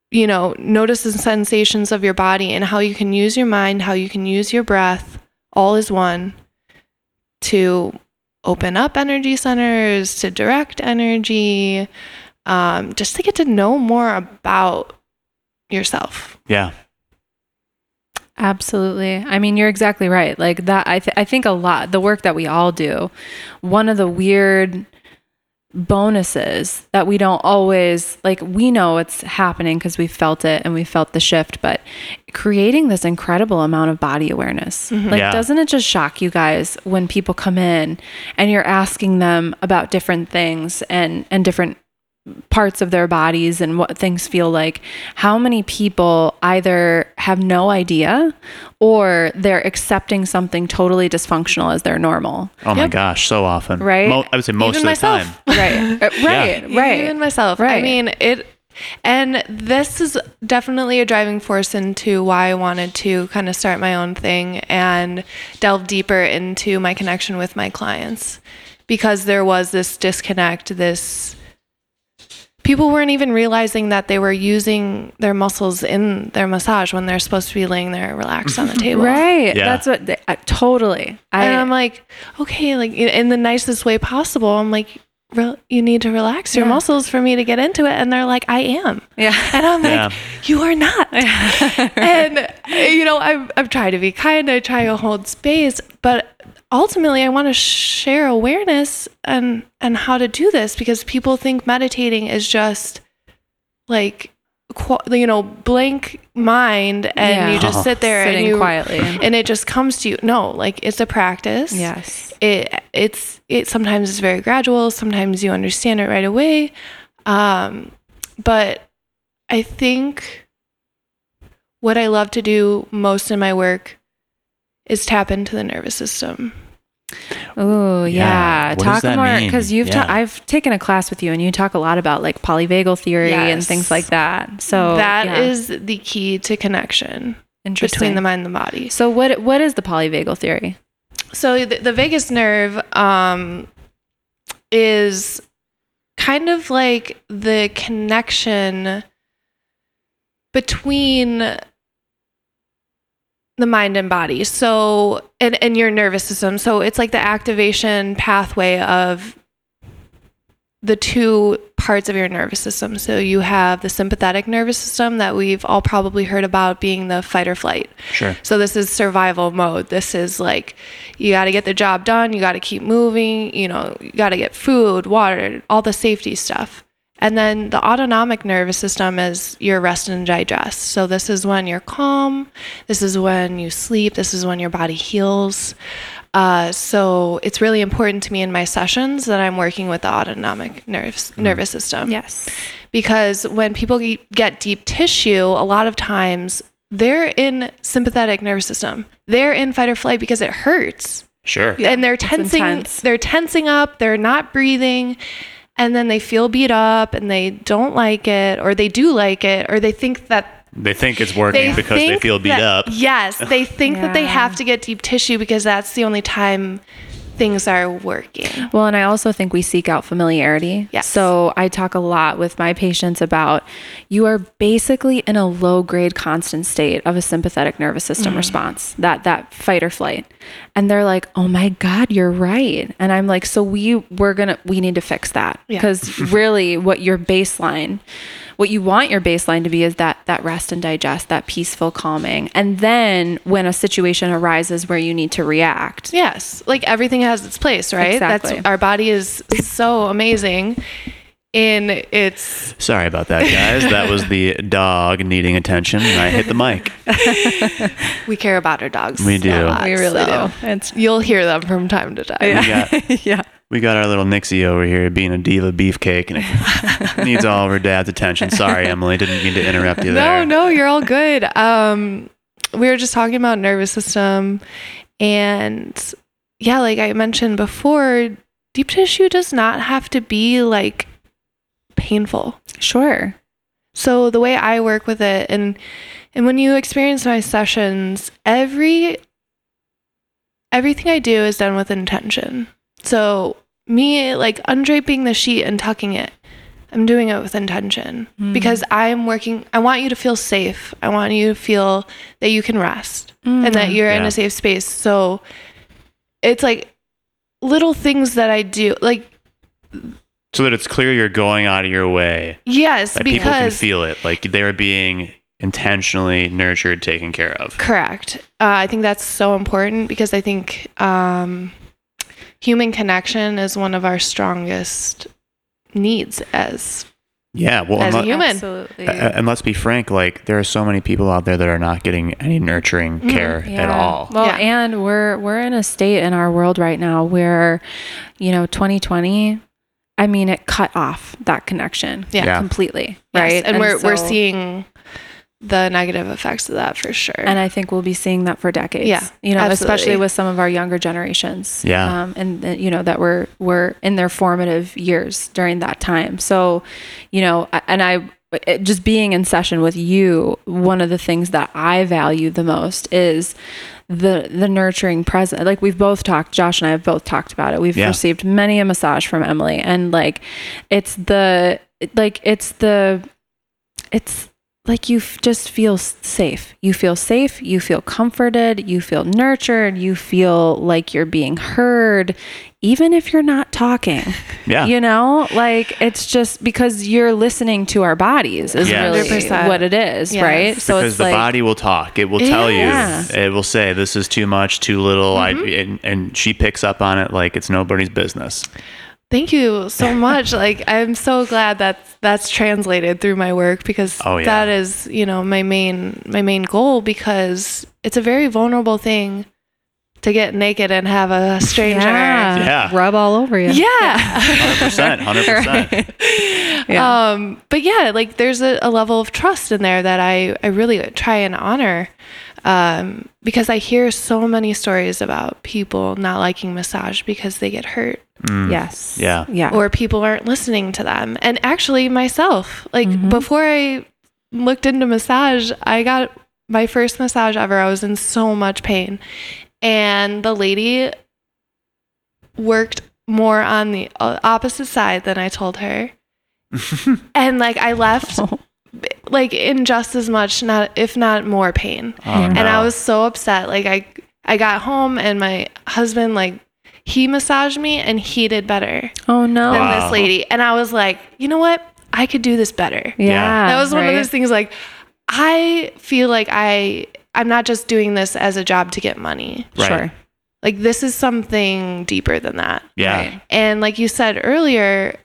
You know, notice the sensations of your body and how you can use your mind, how you can use your breath, all is one, to open up energy centers, to direct energy, um, just to get to know more about yourself. Yeah. Absolutely. I mean, you're exactly right. Like that, I, th- I think a lot, the work that we all do, one of the weird bonuses that we don't always like, we know it's happening because we felt it and we felt the shift, but creating this incredible amount of body awareness. Mm-hmm. Like, Yeah. doesn't it just shock you guys when people come in and you're asking them about different things and, and different parts of their bodies and what things feel like. How many people either have no idea or they're accepting something totally dysfunctional as their normal? Oh my gosh, so often. Right? Mo- I would say most Even of the time. Right. Uh, right. Right. Even myself. Right. I mean, it, and this is definitely a driving force into why I wanted to kind of start my own thing and delve deeper into my connection with my clients because there was this disconnect, this. People weren't even realizing that they were using their muscles in their massage when they're supposed to be laying there relaxed on the table. Right. Yeah. That's what they, uh, totally. I, And I'm like, okay, like in- in the nicest way possible. I'm like, "Rel- you need to relax your Yeah. muscles for me to get into it. And they're like, I am. yeah. And I'm like, Yeah. you are not. and, you know, I've, I've tried to be kind, I try to hold space, but ultimately I want to share awareness and, and how to do this because people think meditating is just like, you know, blank mind and Yeah. you just sit there Sitting and you quietly. and it just comes to you. No, like it's a practice. yes. It it's it sometimes it's very gradual, sometimes you understand it right away. Um but I think what I love to do most in my work is tap into the nervous system. Oh Yeah. yeah, What does talk that more because you've ta- I've taken a class with you and you talk a lot about like polyvagal theory and things like that. So That yeah. is the key to connection between the mind and the body. So what what is the polyvagal theory? So the, the vagus nerve um, is kind of like the connection between the mind and body. So and, and your nervous system. So it's like the activation pathway of the two parts of your nervous system. So you have the sympathetic nervous system that we've all probably heard about being the fight or flight. Sure. So this is survival mode. This is like you got to get the job done, you got to keep moving, you know, you got to get food, water, all the safety stuff. And then the autonomic nervous system is your rest and digest. So this is when you're calm, this is when you sleep, this is when your body heals. Uh, so it's really important to me in my sessions that I'm working with the autonomic nerves, nervous system Yes. because when people get deep tissue, a lot of times they're in sympathetic nervous system. They're in fight or flight because it hurts. Sure. And they're tensing they're tensing up, they're not breathing, and then they feel beat up and they don't like it or they do like it or they think that They think it's working because they feel beat that- up. Yes, they think that they have to get deep tissue because that's the only time things are working. Well, and I also think we seek out familiarity. Yes. So I talk a lot with my patients about you are basically in a low grade constant state of a sympathetic nervous system Mm. response, that that fight or flight. And they're like, "Oh my god, you're right." And I'm like, "So we we're to we need to fix that Yeah. because really what your baseline what you want your baseline to be is that that rest and digest, that peaceful calming. And then when a situation arises where you need to react, Yes, like everything has its place, right? Exactly. That's our body is so amazing in its Sorry about that, guys. that was the dog needing attention, and I hit the mic. we care about our dogs. We do. lot, we really so do. It's You'll hear them from time to time. We got yeah. we got our little Nixie over here being a diva beefcake, and it needs all of her dad's attention. Sorry, Emily, didn't mean to interrupt you No, no, you're all good. Um, we were just talking about nervous system, and yeah, like I mentioned before, deep tissue does not have to be like painful. Sure. So the way I work with it and and when you experience my sessions, every everything I do is done with intention. So me like undraping the sheet and tucking it, I'm doing it with intention Mm. because I'm working I want you to feel safe. I want you to feel that you can rest Mm. and that you're in a safe space. So it's like little things that I do like So that it's clear you're going out of your way, yes, that people can feel it, like they're being intentionally nurtured, taken care of. Correct. Uh, I think that's so important because I think um, human connection is one of our strongest needs as Yeah, well, As a and, human. Absolutely. a- and let's be frank, like there are so many people out there that are not getting any nurturing Mhm. care at Yeah. all. Well, Yeah. and we're we're in a state in our world right now where, you know, 2020, I mean, it cut off that connection Yeah. Yeah. completely, Yes, right? and, we're we're seeing the negative effects of that for sure. and I think we'll be seeing that for decades. Yeah, you know, especially with some of our younger generations. Yeah. um, and uh, you know that were were in their formative years during that time. So, you know, and I it- just being in session with you, one of the things that I value the most is the the nurturing present. Like we've both talked, Josh and I have both talked about it. We've Yeah. received many a massage from Emily, and like it's the like it's the it's like you f- just feel safe. You feel safe. You feel comforted. You feel nurtured. You feel like you're being heard, even if you're not talking. Yeah. You know, like it's just because you're listening to our bodies is Yes. really 100%. what it is, Yes. right? So because it's the like body will talk. It will tell Yeah. you. It will say this is too much, too little. I mm-hmm. and, and she picks up on it like it's nobody's business. Thank you so much. like I'm so glad that that's translated through my work because Oh, yeah. that is, you know, my main my main goal because it's a very vulnerable thing to get naked and have a stranger. yeah, Yeah. rub all over you. Yeah. Hundred percent. Hundred percent. Yeah. Um, but yeah, like there's a, a level of trust in there that I, I really try and honor. Um, because I hear so many stories about people not liking massage because they get hurt Yes. Yeah. Yeah. or people aren't listening to them. And actually myself, like Mhm. before I looked into massage, I got my first massage ever. I was in so much pain. And the lady worked more on the uh, opposite side than I told her. and like I left like in just as much not if not more pain Oh, Yeah. and i was so upset like i i got home and my husband like he massaged me and he did better Oh no. than Wow. this lady. And I was like, you know what? I could do this better. Yeah. that was one right? of those things like I feel like I I'm not just doing this as a job to get money. Right. Sure. Like this is something deeper than that. Yeah. Right. And like you said earlier,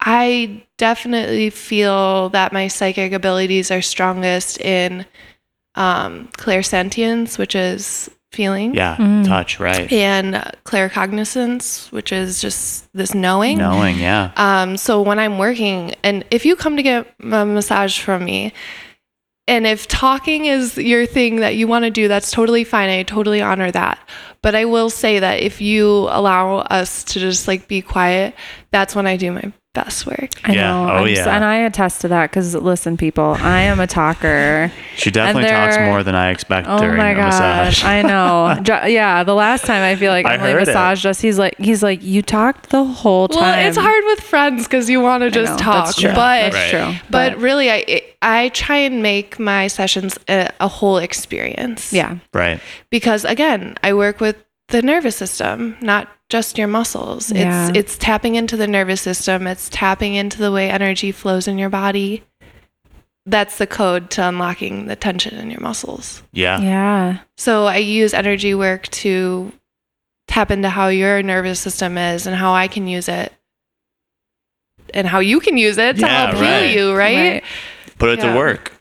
I definitely feel that my psychic abilities are strongest in um, clairsentience, which is feeling, Yeah. Mm. Touch. Right. and uh, claircognizance, which is just this knowing. Knowing. Yeah. Um, so when I'm working, and if you come to get a massage from me, and if talking is your thing that you want to do, that's totally fine. I totally honor that. But I will say that if you allow us to just like be quiet, that's when I do my best work. I Yeah. know. Oh, I'm s- yeah. and I attest to that because listen, people, I am a talker. She definitely talks more than I expect Oh during my a god, massage. I know. Yeah, the last time I feel like I Emily heard it. massaged us, he's like, he's like, you talked the whole time. Well, it's hard with friends because you want to just know, talk, That's true. but that's Right. true. but really, I I try and make my sessions a, a whole experience. yeah, right. because again i work with the nervous system not just your muscles Yeah. it's it's tapping into the nervous system it's tapping into the way energy flows in your body that's the code to unlocking the tension in your muscles Yeah. yeah, so i use energy work to tap into how your nervous system is and how i can use it and how you can use it to Yeah, help right. heal you right, Put it Yeah. to work.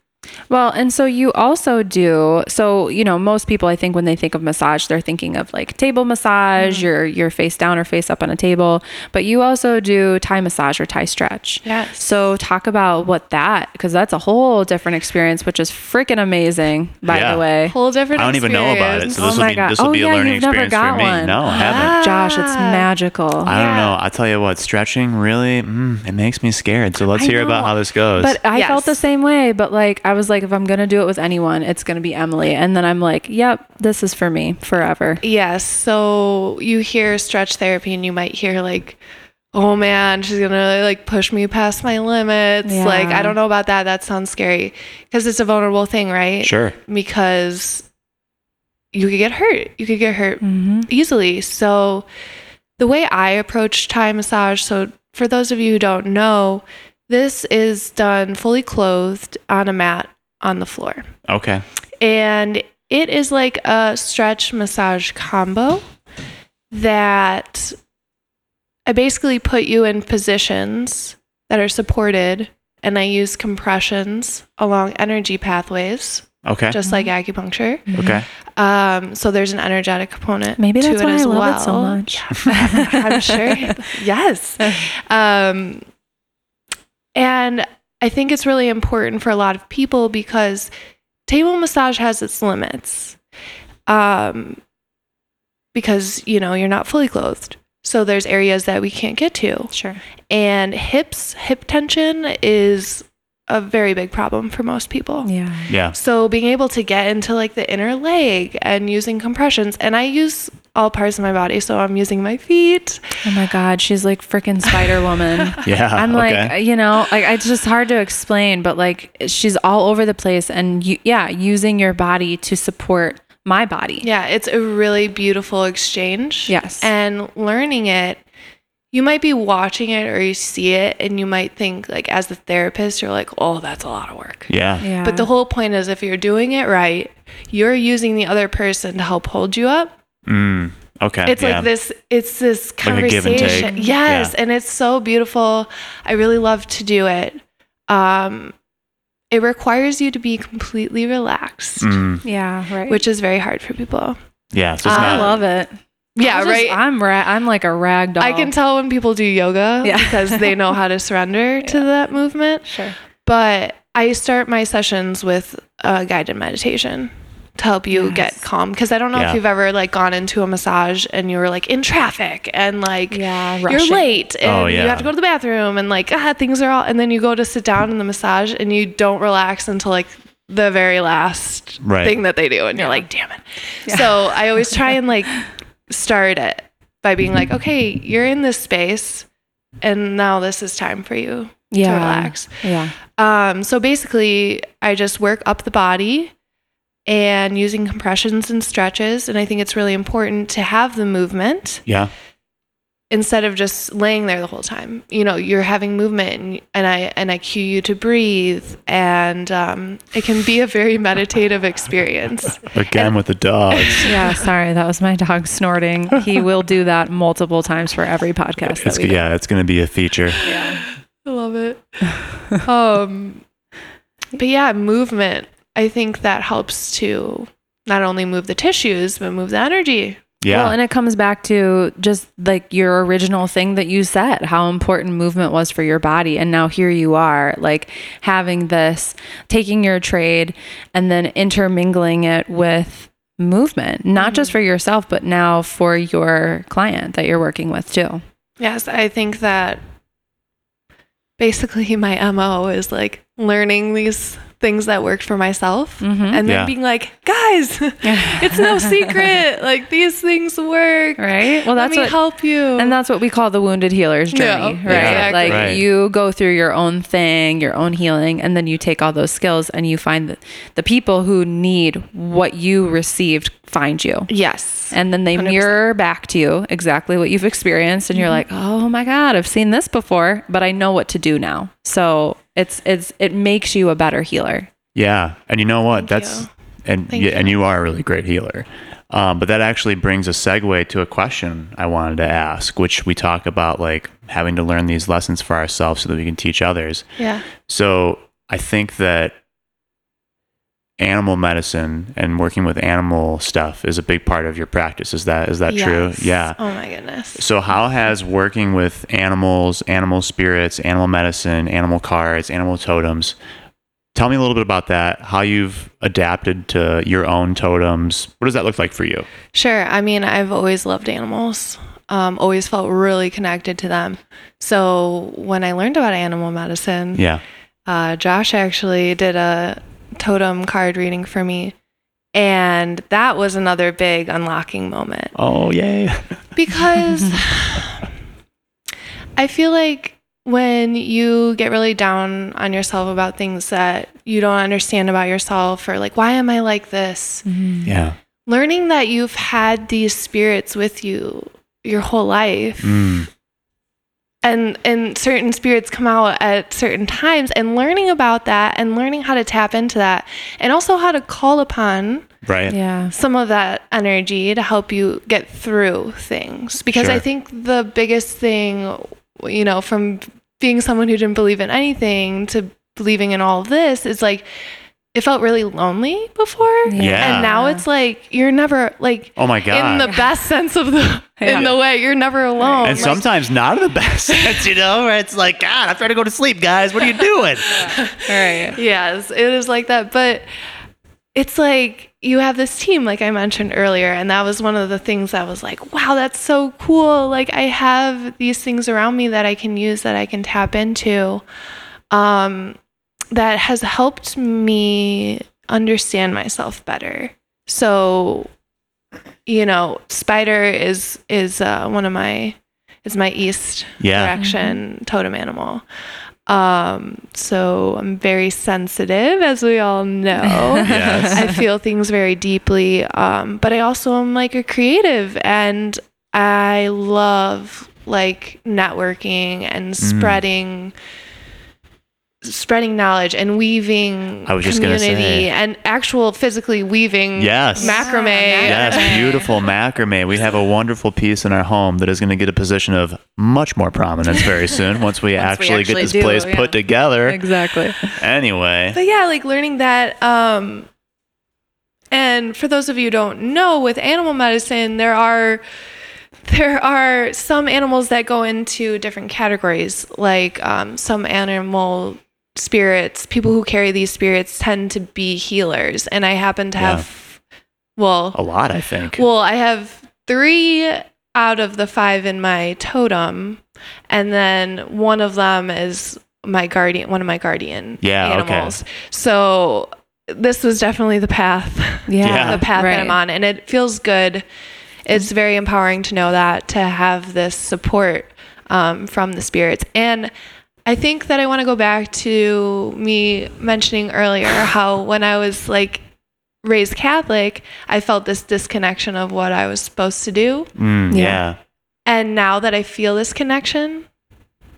Well, and so you also do so you know most people I think when they think of massage they're thinking of like table massage, you're you're face down or face up on a table, but you also do Thai massage or Thai stretch. yes So talk about what that because that's a whole different experience which is freaking amazing by Yeah. the way. whole different I don't even know about it, experience. so this Oh will my be God. this will Oh, be a yeah, learning you've never experience for got me. one. No, I haven't. Ah. Josh, it's magical. I don't know. Yeah. I tell you what, stretching really, mm, it makes me scared. So let's I hear about how this goes. But I felt the same way. But like, I was like, if I'm gonna do it with anyone, it's gonna be Emily. And then I'm like, yep, this is for me forever. Yes. So you hear stretch therapy and you might hear like, oh man, she's going to like push me past my limits. Yeah. Like, I don't know about that. That sounds scary because it's a vulnerable thing, right? sure. Because you could get hurt. You could get hurt Mm-hmm. easily. So the way I approach Thai massage, so for those of you who don't know, this is done fully clothed on a mat on the floor Okay. and it is like a stretch massage combo that I basically put you in positions that are supported and I use compressions along energy pathways Okay. just like acupuncture. okay. Um, so there's an energetic component Maybe to that's it why as I love well. it so much. I'm sure. yes. Um, and I think it's really important for a lot of people because table massage has its limits. Um, because, you know, you're not fully clothed. So there's areas that we can't get to. Sure. And hips, hip tension is a very big problem for most people. Yeah. Yeah. So being able to get into like the inner leg and using compressions, and I use all parts of my body. So I'm using my feet. Oh my God, she's like freaking Spider Woman. Yeah. I'm okay. like, you know, like it's just hard to explain, but like she's all over the place, and you, yeah, using your body to support my body. Yeah, it's a really beautiful exchange. Yes. And learning it, you might be watching it or you see it, and you might think, like, as the therapist, you're like, oh, that's a lot of work. yeah. Yeah. But the whole point is if you're doing it right, you're using the other person to help hold you up. Mm. Okay. It's yeah. like this it's this Like a give and take. conversation. Yes, Yeah. and it's so beautiful. I really love to do it. Um it requires you to be completely relaxed, Mm. yeah, right. which is very hard for people. Yeah. So it's I I not. love it. Yeah, I'm just- right. I'm ra- I'm like a rag doll. I can tell when people do yoga Yeah. because they know how to surrender to that movement. Sure. But I start my sessions with a guided meditation to help you Yes. get calm. Because I don't know Yeah. if you've ever like gone into a massage and you were like in traffic and like Yeah, you're late and Oh, you have to go to the bathroom and like ah things are all and then you go to sit down in the massage and you don't relax until like the very last Right. thing that they do and you're like damn it. So I always try and like start it by being like okay you're in this space and now this is time for you Yeah. to relax. Yeah. Um, so basically, I just work up the body and using compressions and stretches. And I think it's really important to have the movement Yeah. instead of just laying there the whole time. You know, you're having movement, and, and I and I cue you to breathe, and um, it can be a very meditative experience. Again with the dogs. Yeah, sorry, that was my dog snorting. He will do that multiple times for every podcast. It's, that we do. yeah, it's going to be a feature. Yeah, I love it. um, but yeah, movement. I think that helps to not only move the tissues but move the energy. Yeah. Well, and it comes back to just like your original thing that you said, how important movement was for your body. And now here you are, like having this, taking your trade and then intermingling it with movement, not mm-hmm. just for yourself, but now for your client that you're working with too. Yes, I think that basically my MO is like learning these things that worked for myself Mhm. and then Yeah. being like, guys, it's no secret. Like these things work. Right? Well, Let that's me what, help you. And that's what we call the wounded healer's journey, Yeah, right? exactly. Like Right. you go through your own thing, your own healing, and then you take all those skills and you find that the people who need what you received find you. yes. And then they 100%. mirror back to you exactly what you've experienced, and you're like, "Oh my god, I've seen this before, but I know what to do now." So it's it's it makes you a better healer. Yeah, and you know what? Thank That's you. and Thank yeah, you. and you are a really great healer. Um, but that actually brings a segue to a question I wanted to ask, which we talk about like having to learn these lessons for ourselves so that we can teach others. Yeah. So I think that animal medicine and working with animal stuff is a big part of your practice. Is that is that true? Yeah. Oh my goodness. So how has working with animals, animal spirits, animal medicine, animal cards, animal totems? Tell me a little bit about that. How you've adapted to your own totems. What does that look like for you? Sure. I mean, I've always loved animals. Um, always felt really connected to them. So when I learned about animal medicine, Yeah. uh, Josh actually did a totem card reading for me. And that was another big unlocking moment Oh yay. because I feel like when you get really down on yourself about things that you don't understand about yourself or like, why am I like this? Yeah. learning that you've had these spirits with you your whole life Mm. And and certain spirits come out at certain times and learning about that and learning how to tap into that and also how to call upon Right. Yeah. some of that energy to help you get through things because Sure. i think the biggest thing you know from being someone who didn't believe in anything to believing in all of this is like it felt really lonely before Yeah. and now it's like you're never like Oh my god. in the best sense of the Yeah. in the way you're never alone and Like, sometimes not in the best sense, you know, where it's like, God, I'm trying to go to sleep, guys. What are you doing? Right. yes it is like that but it's like you have this team like i mentioned earlier and that was one of the things that was like wow that's so cool like i have these things around me that i can use that i can tap into um that has helped me understand myself better so you know spider is is uh, one of my is my east Yeah. direction totem animal um so i'm very sensitive as we all know Yes. I feel things very deeply. Um, but I also am like a creative and I love like networking and spreading spreading knowledge and weaving I was just gonna community say. and actual physically weaving Yes. macrame. Yes, beautiful macrame. We have a wonderful piece in our home that is going to get a position of much more prominence very soon once we, we actually, get this do, place yeah. put together. Exactly. Anyway, But yeah, like learning that. Um, and for those of you who don't know, with animal medicine, there are there are some animals that go into different categories. Like um, some animal spirits, people who carry these spirits tend to be healers, and I happen to Yeah. have. Well, a lot, I think. well, I have three out of the five in my totem, and then one of them is my guardian, one of my guardian Yeah, okay. animals. So this was definitely the path, Yeah. Yeah. the path right. that I'm on, and it feels good. It's very empowering to know that to have this support um, from the spirits and. I think that I want to go back to me mentioning earlier how when I was like raised Catholic, I felt this disconnection of what I was supposed to do. Mm, Yeah. yeah. And now that I feel this connection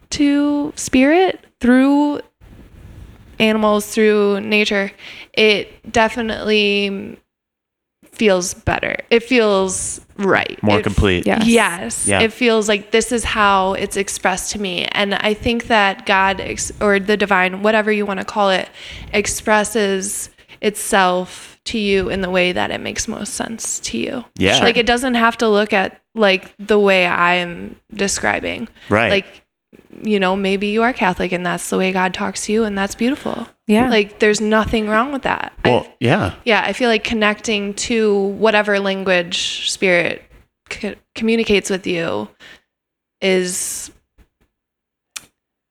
to spirit through animals, through nature, it definitely feels better. It feels right. More It complete. Yes. Yes. Yeah. It feels like this is how it's expressed to me. And I think that God ex- or the divine, whatever you want to call it, expresses itself to you in the way that it makes most sense to you. Yeah. Like it doesn't have to look at like the way I'm describing. Right. Like, you know, maybe you are Catholic and that's the way God talks to you and that's beautiful. Yeah. Like there's nothing wrong with that. I- well, yeah. yeah, I feel like connecting to whatever language spirit co- communicates with you is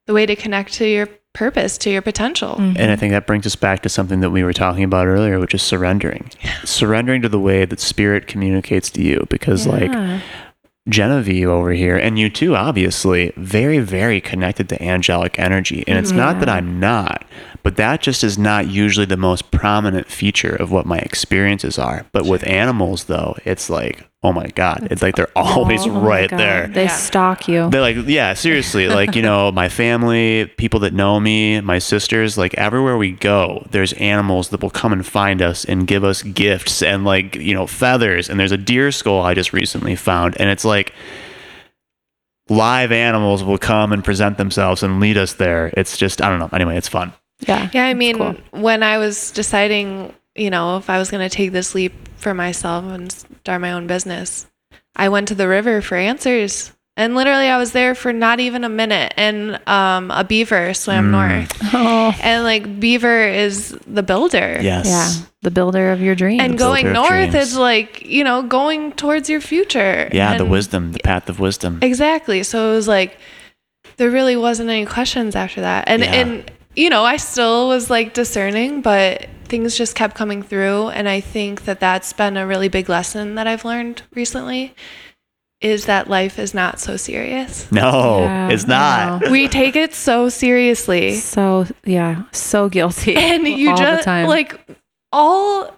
the way to connect to your purpose, to your potential. Mhm. And I think that brings us back to something that we were talking about earlier, which is surrendering. Surrendering to the way that spirit communicates to you. Because, like, Genevieve over here, and you too, obviously, very, very connected to angelic energy. And it's not that I'm not, but that just is not usually the most prominent feature of what my experiences are. But with animals, though, it's like, oh my God, it's like they're always Oh right there. They Yeah. stalk you. They're like, yeah, seriously. Like, you know, my family, people that know me, my sisters, like everywhere we go, there's animals that will come and find us and give us gifts and like, you know, feathers. And there's a deer skull I just recently found. And it's like live animals will come and present themselves and lead us there. It's just, I don't know. Anyway, it's fun. Yeah. Yeah, I mean, cool. when I was deciding, you know, if I was going to take this leap for myself and start my own business, I went to the river for answers. And literally, I was there for not even a minute, and um, a beaver swam Mm. north. Oh. And like, beaver is the builder. Yes. Yeah. The builder of your dreams. And The going north is like, you know, going towards your future. Yeah, the wisdom, the path of wisdom. Exactly. So it was like there really wasn't any questions after that. And Yeah. and you know, I still was like discerning, but things just kept coming through and I think that that's been a really big lesson that I've learned recently is that life is not so serious. No, Yeah, it's not. know. We take it so seriously. So yeah, so guilty. And you all just the time. like all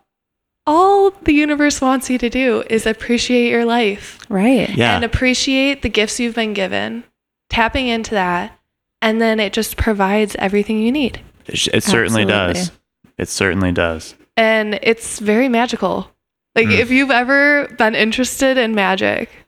all the universe wants you to do is appreciate your life. right. Yeah. and appreciate the gifts you've been given, tapping into that, and then it just provides everything you need. It, it certainly does. It certainly does. And it's very magical. Like Mm. if you've ever been interested in magic, g- I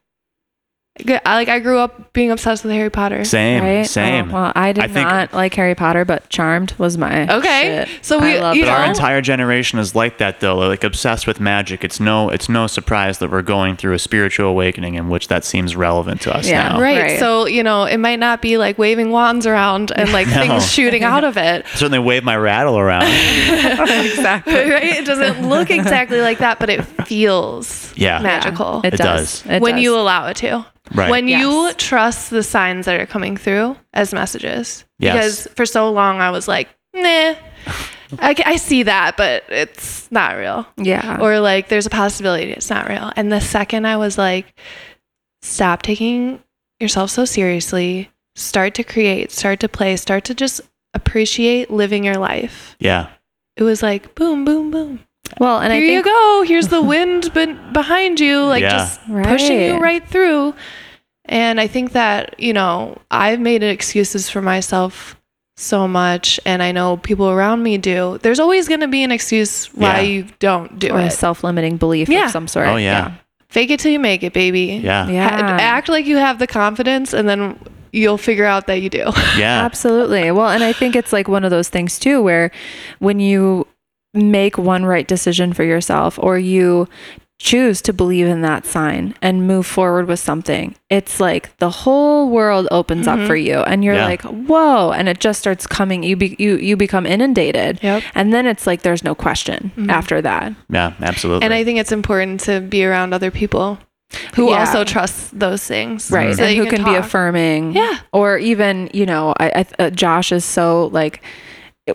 like I grew up being obsessed with Harry Potter. Same, Right? same. Oh, well, I did I think- not like Harry Potter, but Charmed was my Okay. shit. So we- I loved But our entire generation is like that, though. Like obsessed with magic. It's no, it's no surprise that we're going through a spiritual awakening in which that seems relevant to us Yeah. now. Right. Right. So, you know, it might not be like waving wands around and like No. things shooting out of it. I certainly wave my rattle around. exactly. right? It doesn't look exactly like that, but it feels Yeah. magical. It, It does. does. It when does. you allow it to. Right. When you trust the signs that are coming through as messages. Yes. Because for so long I was like, nah, I, I see that, but it's not real. yeah. Or like, there's a possibility it's not real. And the second I was like, stop taking yourself so seriously, start to create, start to play, start to just appreciate living your life. yeah. It was like, boom, boom, boom. Well, and Here I think you go. Here's the wind ben- behind you, like Yeah. just pushing you Right. right through. And I think that, you know, I've made excuses for myself so much, and I know people around me do. There's always going to be an excuse why Yeah. you don't do or a it. self-limiting belief Yeah. of some sort. Oh, yeah. Fake it till you make it, baby. Yeah. Yeah. Ha- Act like you have the confidence, and then you'll figure out that you do. Yeah. Absolutely. Well, and I think it's like one of those things too where when you make one right decision for yourself or you choose to believe in that sign and move forward with something, it's like the whole world opens up for you and you're Yeah. like, "Whoa." And it just starts coming you be, you you become inundated. Yep. And then it's like there's no question after that. Yeah. Absolutely. And I think it's important to be around other people who Yeah. also trust those things. right so and who can, be affirming Yeah. or even you know I, I uh, josh is so like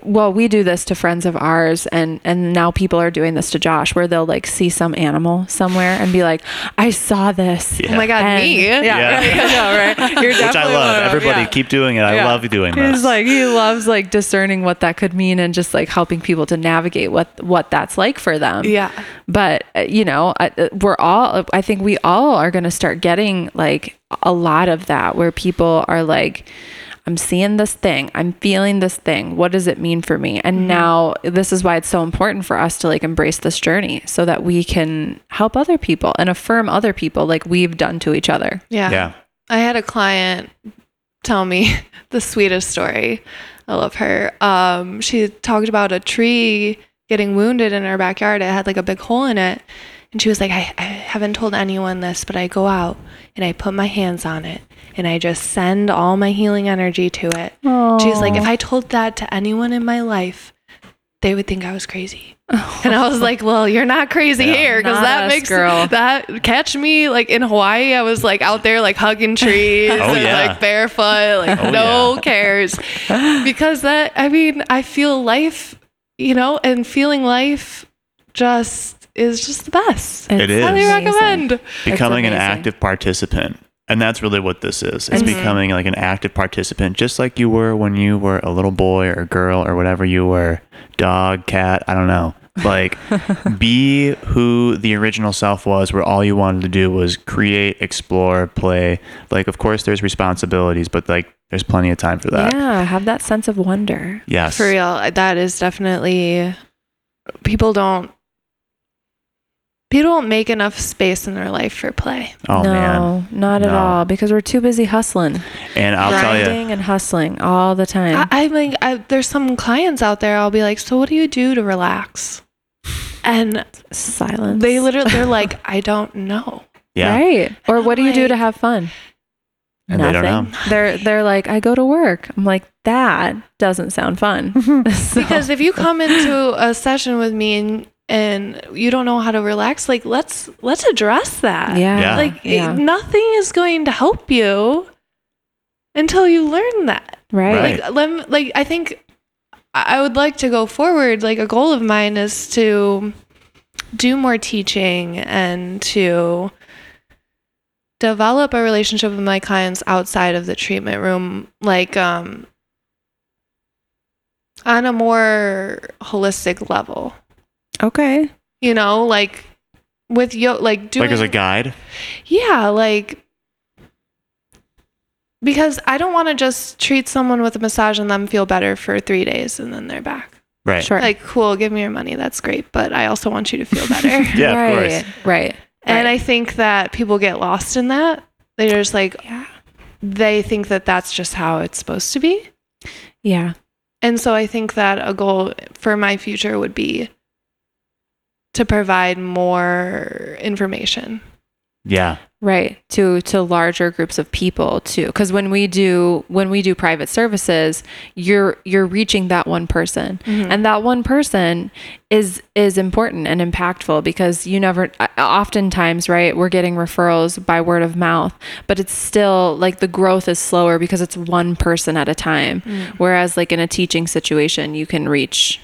well, we do this to friends of ours, and and now people are doing this to Josh, where they'll like see some animal somewhere and be like, "I saw this." Yeah. Oh my God, And- me? Yeah, Yeah. I know, right? You're Which I love. one of them, Everybody yeah. keep doing it. I Yeah. love doing this. He's like he loves like discerning what that could mean and just like helping people to navigate what what that's like for them. Yeah. But uh, you know, I- uh, we're all. I think we all are going to start getting like a lot of that, where people are like. I'm seeing this thing. I'm feeling this thing. What does it mean for me? And now this is why it's so important for us to like embrace this journey so that we can help other people and affirm other people like we've done to each other. Yeah. yeah. I had a client tell me the sweetest story. I love her. Um, she talked about a tree getting wounded in her backyard. It had like a big hole in it. And she was like, I, I haven't told anyone this, but I go out and I put my hands on it and I just send all my healing energy to it. She's like, if I told that to anyone in my life, they would think I was crazy. And I was like, well, you're not crazy Yeah. here because that us, makes girl. that catch me like in Hawaii. I was like out there like hugging trees Oh, and yeah. like barefoot, like Oh, no yeah. cares. because that, I mean, I feel life, you know, and feeling life just is just the best. It is. Highly recommend. becoming an active participant and that's really what this is it's Mhm. becoming like an active participant just like you were when you were a little boy or girl or whatever you were dog cat i don't know like be who the original self was where all you wanted to do was create explore play like of course there's responsibilities but like there's plenty of time for that Yeah, have that sense of wonder. yes For real, that is definitely people don't people don't make enough space in their life for play. oh no, man not at No. all because we're too busy hustling, and i'll tell you grinding and hustling all the time. I, I mean, I, there's some clients out there. I'll be like, "So, what do you do to relax?" And Silence. they literally, they're like, "I don't know." yeah Right. Or I'm what do you do to have fun? And they don't know. They're they're like, I go to work. I'm like, that doesn't sound fun. So- Because if you come into a session with me and and you don't know how to relax, like let's let's address that. yeah, Yeah. Like it- Yeah. nothing is going to help you until you learn that. right. Right. Like let me, like I think I I would like to go forward. Like a goal of mine is to do more teaching and to develop a relationship with my clients outside of the treatment room like um on a more holistic level. Okay. You know, like with yo like doing like as a guide yeah, like because I don't want to just treat someone with a massage and them feel better for three days and then they're back. right Sure. Like, cool, give me your money. That's great. But I also want you to feel better. Yeah, of right. course. Right. and right. I think that people get lost in that. They're just like, yeah. they think that that's just how it's supposed to be. Yeah. And so I think that a goal for my future would be to provide more information. yeah Right. To to larger groups of people too. Cuz when we do when we do private services, you're you're reaching that one person. Mm-hmm. And that one person is is important and impactful because you never oftentimes, right, we're getting referrals by word of mouth, but it's still like the growth is slower because it's one person at a time. Mm. Whereas like in a teaching situation, you can reach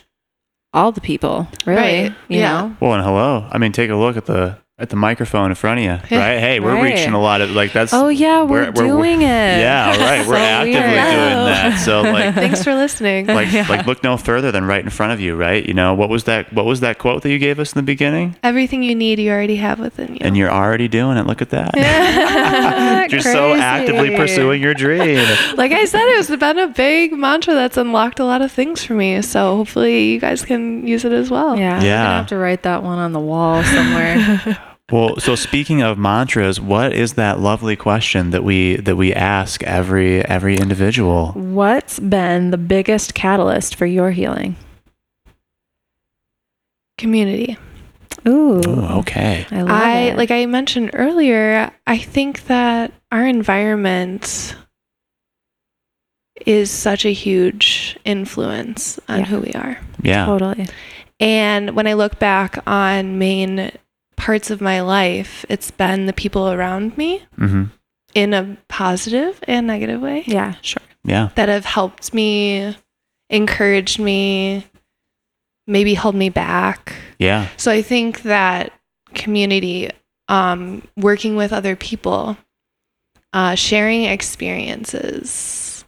all the people, really, Right. you Yeah. know. Well, and hello. I mean, take a look at the at the microphone in front of you, right? Hey, we're Right. reaching a lot of like that's. Oh yeah, we're, We're- we're- doing it. Yeah, right. We're So actively weird. doing that. So like, Thanks for listening. like, Yeah. like, look no further than right in front of you, right? You know what was that? What was that quote that you gave us in the beginning? Everything you need, you already have within you. And you're already doing it. Look at that. Ah, you're so actively pursuing your dream. like I said, it's been a big mantra that's unlocked a lot of things for me. So hopefully you guys can use it as well. Yeah, I'm Yeah. gonna have to write that one on the wall somewhere. Well, so speaking of mantras, what is that lovely question that we that we ask every every individual? What's been the biggest catalyst for your healing? Community. Ooh, Ooh, okay. I love I it. like I mentioned earlier, I think that our environment is such a huge influence on Yeah. who we are. Yeah. totally. And when I look back on main parts of my life, it's been the people around me Mm-hmm. in a positive and negative way Yeah, sure. Yeah. that have helped me encouraged me, maybe held me back. Yeah. So I think that community, um, working with other people, uh, sharing experiences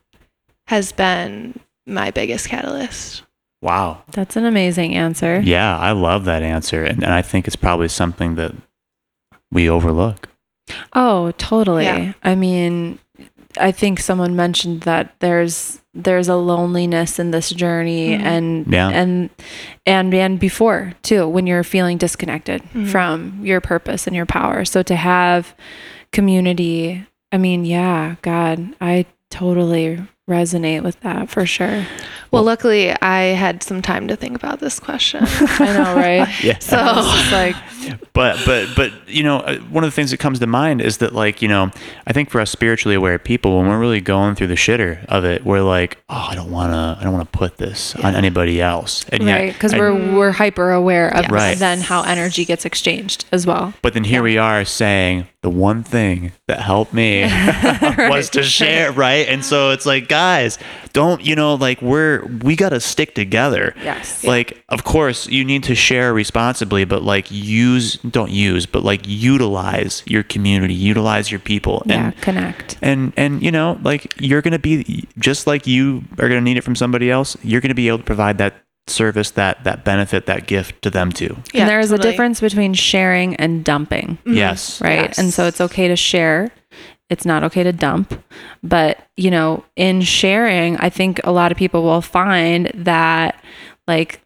has been my biggest catalyst. Wow. That's an amazing answer. Yeah, I love that answer. And, and I think it's probably something that we overlook. Oh, totally. Yeah. I mean, I think someone mentioned that there's there's a loneliness in this journey Mhm. and Yeah. and and and before too when you're feeling disconnected Mhm. from your purpose and your power. So to have community, I mean, yeah, God, I totally resonate with that for sure. Well, luckily, I had some time to think about this question. I know, right? Yeah. So- I like, but but but you know uh, one of the things that comes to mind is that like you know i think for us spiritually aware people when we're really going through the shitter of it we're like oh i don't want to i don't want to put this on anybody else and yet- right? Because we're we're hyper aware of Yes. Right. then how energy gets exchanged as well. but then here we are saying the one thing that helped me was to share right and so it's like guys don't you know like we're we got to stick together Yes. like of course you need to share responsibly but like use don't use but like utilize your community utilize your people yeah, and connect. and and you know like you're gonna be just like you are gonna need it from somebody else you're gonna be able to provide that service that that benefit that gift to them too Yeah, and there is totally. a difference between sharing and dumping, Mhm. yes right? And so it's okay to share. It's not okay to dump. But, you know, in sharing, I think a lot of people will find that like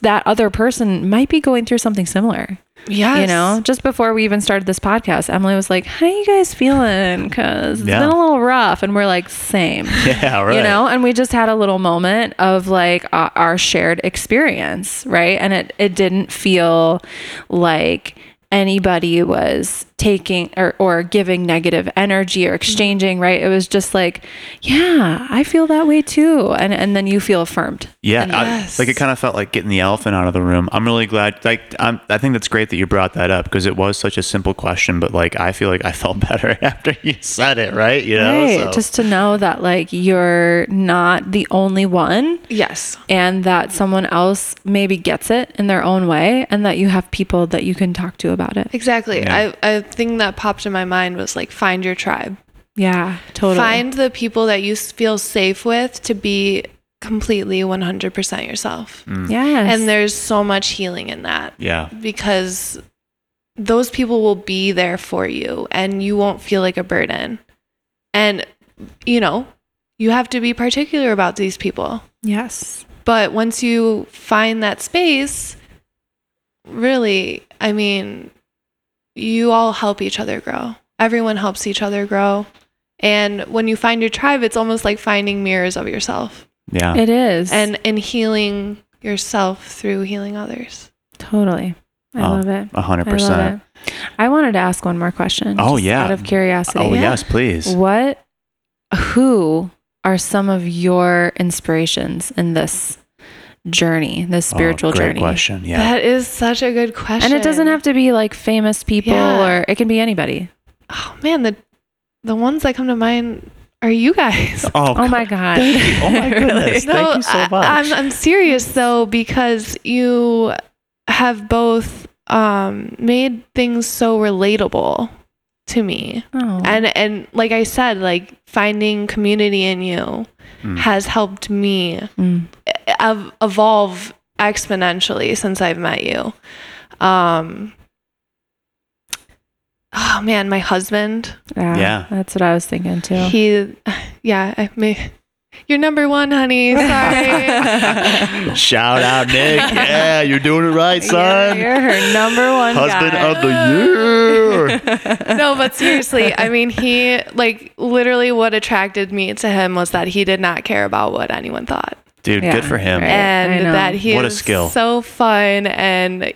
that other person might be going through something similar. Yeah. You know, just before we even started this podcast, Emily was like, "How you guys feeling?" Because it's Yeah. been a little rough, and we're like, "Same." yeah right you know and we just had a little moment of like uh, our shared experience right and it it didn't feel like anybody was taking or, or giving negative energy or mm-hmm. exchanging right it was just like yeah i feel that way too and and then you feel affirmed Yeah, And- I, Yes. like it kind of felt like getting the elephant out of the room. I'm really glad. Like, I'm, I think that's great that you brought that up because it was such a simple question, but like I feel like I felt better after you said it. Right? You know, right So- just to know that like you're not the only one Yes. and that someone else maybe gets it in their own way and that you have people that you can talk to about it Exactly. Yeah. I, a thing that popped in my mind was like find your tribe. yeah totally Find the people that you feel safe with to be completely 100% yourself. Mm. yes And there's so much healing in that yeah, because those people will be there for you and you won't feel like a burden. And, you know, you have to be particular about these people. yes But once you find that space, really, I mean, you all help each other grow. Everyone helps each other grow. And when you find your tribe, it's almost like finding mirrors of yourself yeah. it is and and healing yourself through healing others. totally i Oh, love it A hundred percent. I wanted to ask one more question. Oh, just yeah. Out of curiosity. Oh Yeah. yes, please. What, who are some of your inspirations in this journey, this spiritual oh, great journey? question. Yeah. That is such a good question. And it doesn't have to be like famous people Yeah. or it can be anybody. Oh man, the the ones that come to mind are you guys. oh, Oh my God. Oh my Really? goodness. Thank you so I- much. I'm I'm serious though because you have both um, made things so relatable to me, Oh. and and like I said, like finding community in you Mm. has helped me Mm. ev- evolve exponentially since I've met you. Um, oh man, my husband. yeah, Yeah. That's what I was thinking too. He, yeah, I may. You're number one, honey. Sorry. Shout out, Nick. Yeah, you're doing it right, son. You're, you're her number one Husband guy. of the year. no, but seriously, I mean, he like literally what attracted me to him was that he did not care about what anyone thought, Dude, Yeah, good for him. right. And that he What a is skill. so fun and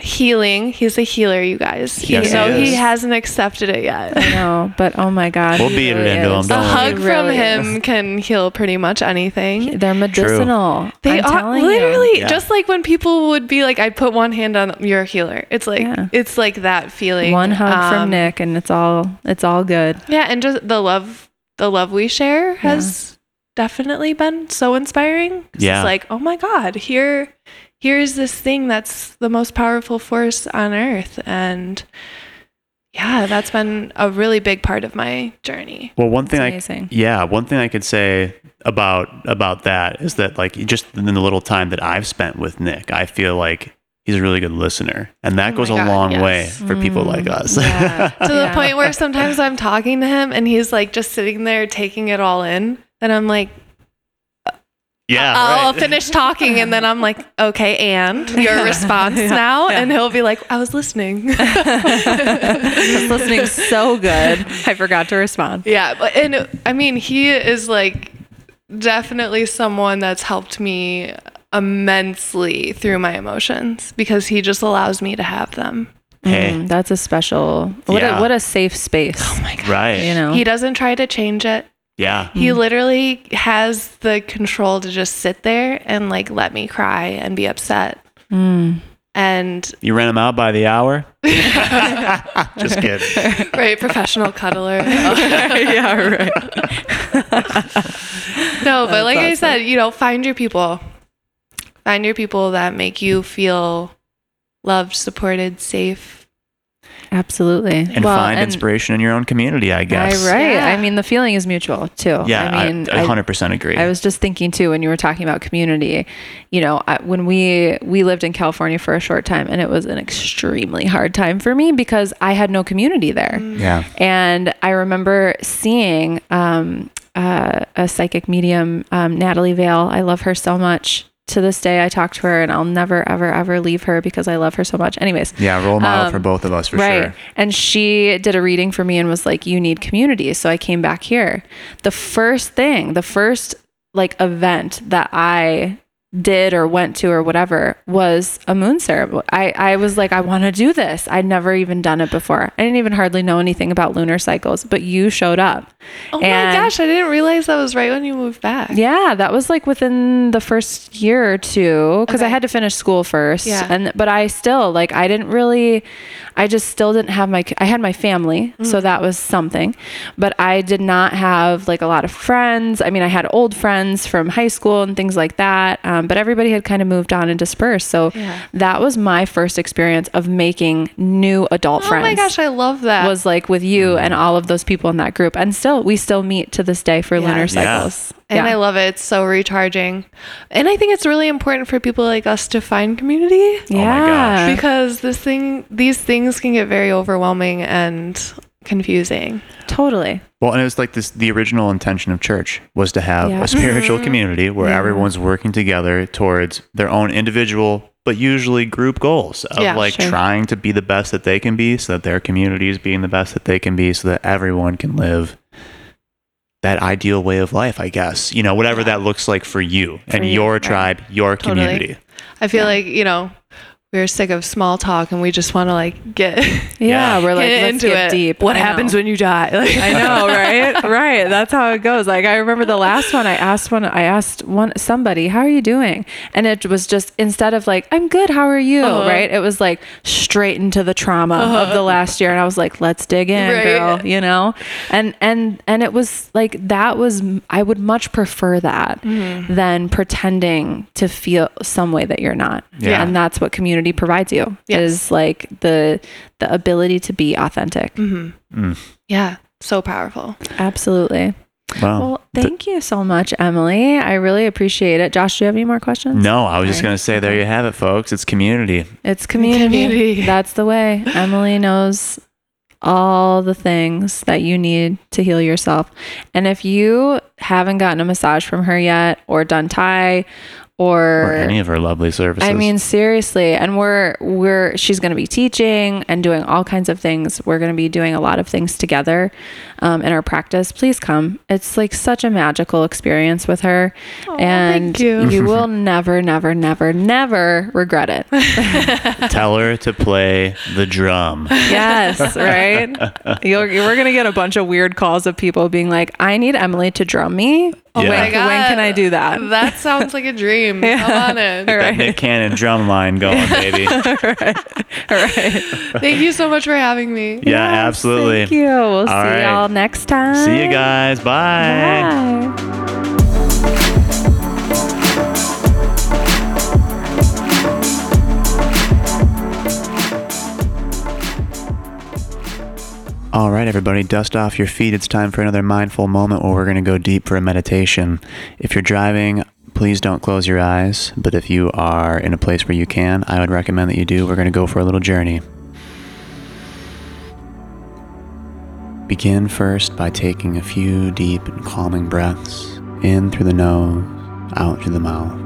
healing. He's a healer, you guys. Yes, he so he, is. hasn't accepted it yet. I know, but oh my God. We'll he beat it really into him, don't A hug He from really him is. can heal pretty much anything. They're medicinal. They I'm are telling you. literally Yeah. just like when people would be like, "I put one hand on your healer." It's like Yeah. it's like that feeling. One hug from Um, Nick, and it's all it's all good. Yeah, and just the love, the love we share has definitely been so inspiring. Yeah. It's like, oh my God, here, here's this thing that's the most powerful force on earth. And yeah, that's been a really big part of my journey. Well, one thing I amazing. yeah, one thing I could say about about that is that like just in the little time that I've spent with Nick, I feel like he's a really good listener, and that Oh goes a God, long yes. way for people like mm. us. Yeah. To Yeah. the point where sometimes I'm talking to him and he's like just sitting there taking it all in. And I'm like, yeah, I'll right. finish talking and then I'm like, okay, and your response now? And he'll be like, I was listening. I was listening so good. I forgot to respond. yeah. But, and I mean, he is like definitely someone that's helped me immensely through my emotions because he just allows me to have them. Hey. Mm, that's a special. What Yeah. a what a safe space. Oh my God. Right. You know. He doesn't try to change it. Yeah. He literally has the control to just sit there and like let me cry and be upset. Mm. And You rent him out by the hour? Just kidding. right, professional cuddler. yeah, right. No, but That's like I said, you know, find your people. Find your people that make you feel loved, supported, safe. Absolutely. And find inspiration in your own community, I I, guess. right. Yeah. I mean, the feeling is mutual too. Yeah, I mean, I, 100% agree. I was just thinking too when you were talking about community. You know, I, when we we lived in California for a short time, and it was an extremely hard time for me because I had no community there. yeah. And I remember seeing um, uh, a psychic medium, um, Natalie Vale. I love her so much. To this day, I talk to her, and I'll never, ever, ever leave her because I love her so much. Anyways, Yeah, role model Um, for both of us for right. sure. And she did a reading for me and was like, You need community. So I came back here. The first thing, the first like event that I did or went to or whatever was a moon ceremony. I, I was like, I want to do this. I'd never even done it before. I didn't even hardly know anything about lunar cycles, but you showed up. Oh And- my gosh, I didn't realize that was right when you moved back. Yeah, that was like within the first year or two because I had to finish school first. Yeah. And but I still like I didn't really I just still didn't have my I had my family, Mm. so that was something. But I did not have like a lot of friends. I mean, I had old friends from high school and things like that. Um, Um, but everybody had kind of moved on and dispersed. So Yeah. that was my first experience of making new adult Oh friends Oh my gosh, I love that. was like with you mm-hmm. and all of those people in that group. And still, we still meet to this day for Yeah. lunar Yeah. cycles. and I love it. It's so recharging. And I think it's really important for people like us to find community Oh my gosh. because this thing these things can get very overwhelming and confusing. totally. Well, and it was like this the original intention of church was to have Yeah. a spiritual Mm-hmm. community where Yeah. everyone's working together towards their own individual but usually group goals of Yeah, like sure. trying to be the best that they can be so that their community is being the best that they can be so that everyone can live that ideal way of life, I guess. You know, whatever that looks like for you and you, your right. tribe, your Totally. community. I feel like, you know, we're sick of small talk and we just want to like get, Yeah, Yeah. we're like, get let's into get it. deep. What I happens know. when you die? Like, I know, right? right. That's how it goes. Like I remember the last one I asked one I asked one somebody, "How are you doing?" And it was just instead of like, "I'm good. How are you?" Uh-huh. right? It was like straight into the trauma of the last year and I was like, "Let's dig in, Right. girl," you know? And and and it was like that was I would much prefer that Mm-hmm. than pretending to feel some way that you're not. Yeah. And that's what community provides you. Yes. Is like the the ability to be authentic. Mm-hmm. yeah, so powerful. Absolutely. Wow. Well, thank you so much, Emily. I really appreciate it. Josh, do you have any more questions? no, I was just Sorry. going to say there you have it folks. It's community. It's community. Community. That's the way. Emily knows all the things that you need to heal yourself. And if you haven't gotten a massage from her yet or done Thai Or any of her lovely services. I mean, seriously, and we're we're she's going to be teaching and doing all kinds of things. We're going to be doing a lot of things together um, in our practice. Please come. It's like such a magical experience with her, and thank you. will never, never, never, never regret it. tell her to play the drum. yes, right. You're, we're going to get a bunch of weird calls of people being like, "I need Emily to drum me." Oh when, my when can I do that? That sounds like a dream. Come on in. That Nick Cannon drum line going, baby. All right. Thank you so much for having me. Yes, Yeah, absolutely. Thank you. We'll see right. y'all next time. See you guys. Bye. Bye. All right, everybody, dust off your feet. It's time for another mindful moment where we're going to go deep for a meditation. If you're driving, please don't close your eyes. But if you are in a place where you can, I would recommend that you do. We're going to go for a little journey. Begin first by taking a few deep and calming breaths in through the nose, out through the mouth.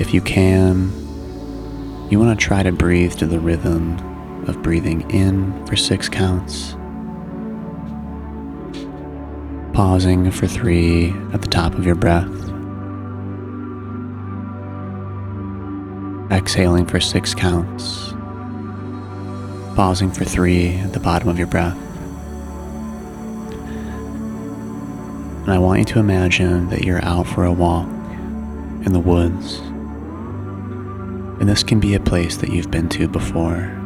If you can, you want to try to breathe to the rhythm of breathing in for six counts, pausing for three at the top of your breath, exhaling for six counts, pausing for three at the bottom of your breath. And I want you to imagine that you're out for a walk in the woods. And this can be a place that you've been to before.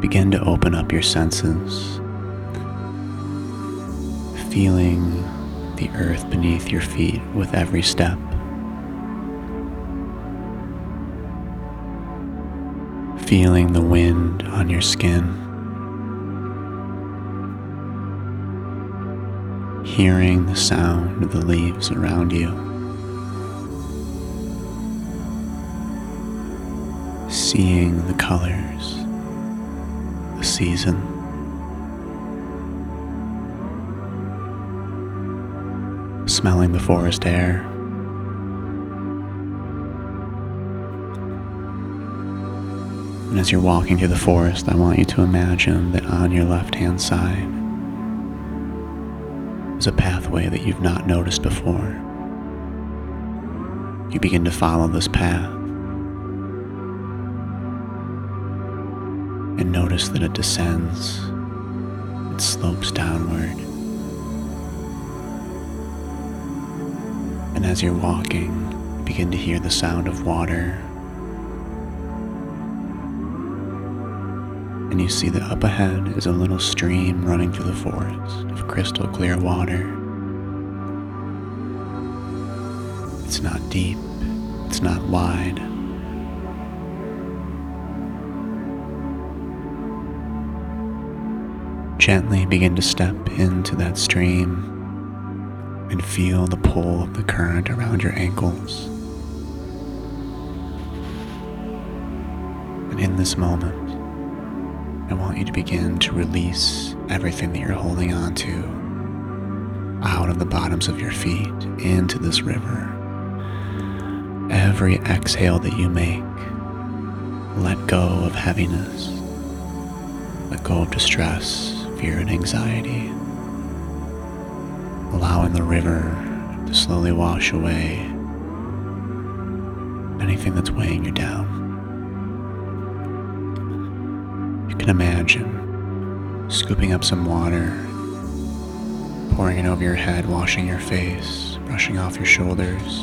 Begin to open up your senses, feeling the earth beneath your feet with every step. Feeling the wind on your skin. Hearing the sound of the leaves around you. Seeing the colors, the season. Smelling the forest air. And as you're walking through the forest, I want you to imagine that on your left hand side is a pathway that you've not noticed before. You begin to follow this path and notice that it descends, it slopes downward. And as you're walking, begin to hear the sound of water and you see that up ahead is a little stream running through the forest of crystal clear water. It's not deep, it's not wide. Gently begin to step into that stream and feel the pull of the current around your ankles. And in this moment, I want you to begin to release everything that you're holding on to out of the bottoms of your feet into this river. Every exhale that you make, let go of heaviness, let go of distress, fear, and anxiety, allowing the river to slowly wash away anything that's weighing you down. You can imagine scooping up some water, pouring it over your head, washing your face, brushing off your shoulders.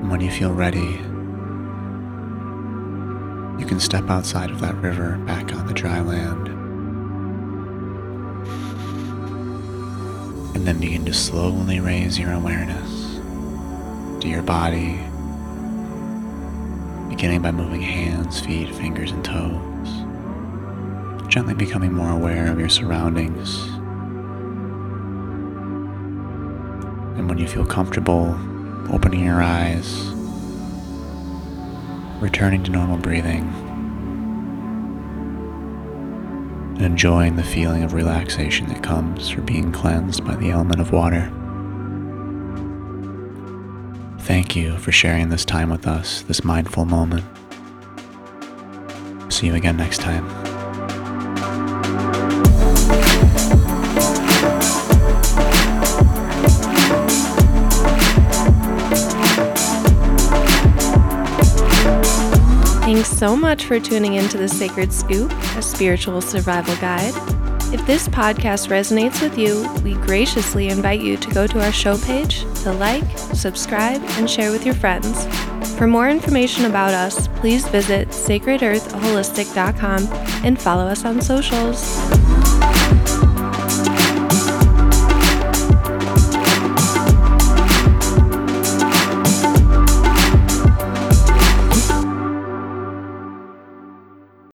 And when you feel ready, you can step outside of that river back on the dry land. And then begin to slowly raise your awareness to your body, beginning by moving hands, feet, fingers, and toes, gently becoming more aware of your surroundings. And when you feel comfortable, opening your eyes, returning to normal breathing, enjoying the feeling of relaxation that comes from being cleansed by the element of water. Thank you for sharing this time with us, this mindful moment. See you again next time. So much for tuning in to The Sacred Scoop, a spiritual survival guide. If this podcast resonates with you, we graciously invite you to go to our show page to like, subscribe, and share with your friends. For more information about us, please visit sacredearthholistic.com and follow us on socials.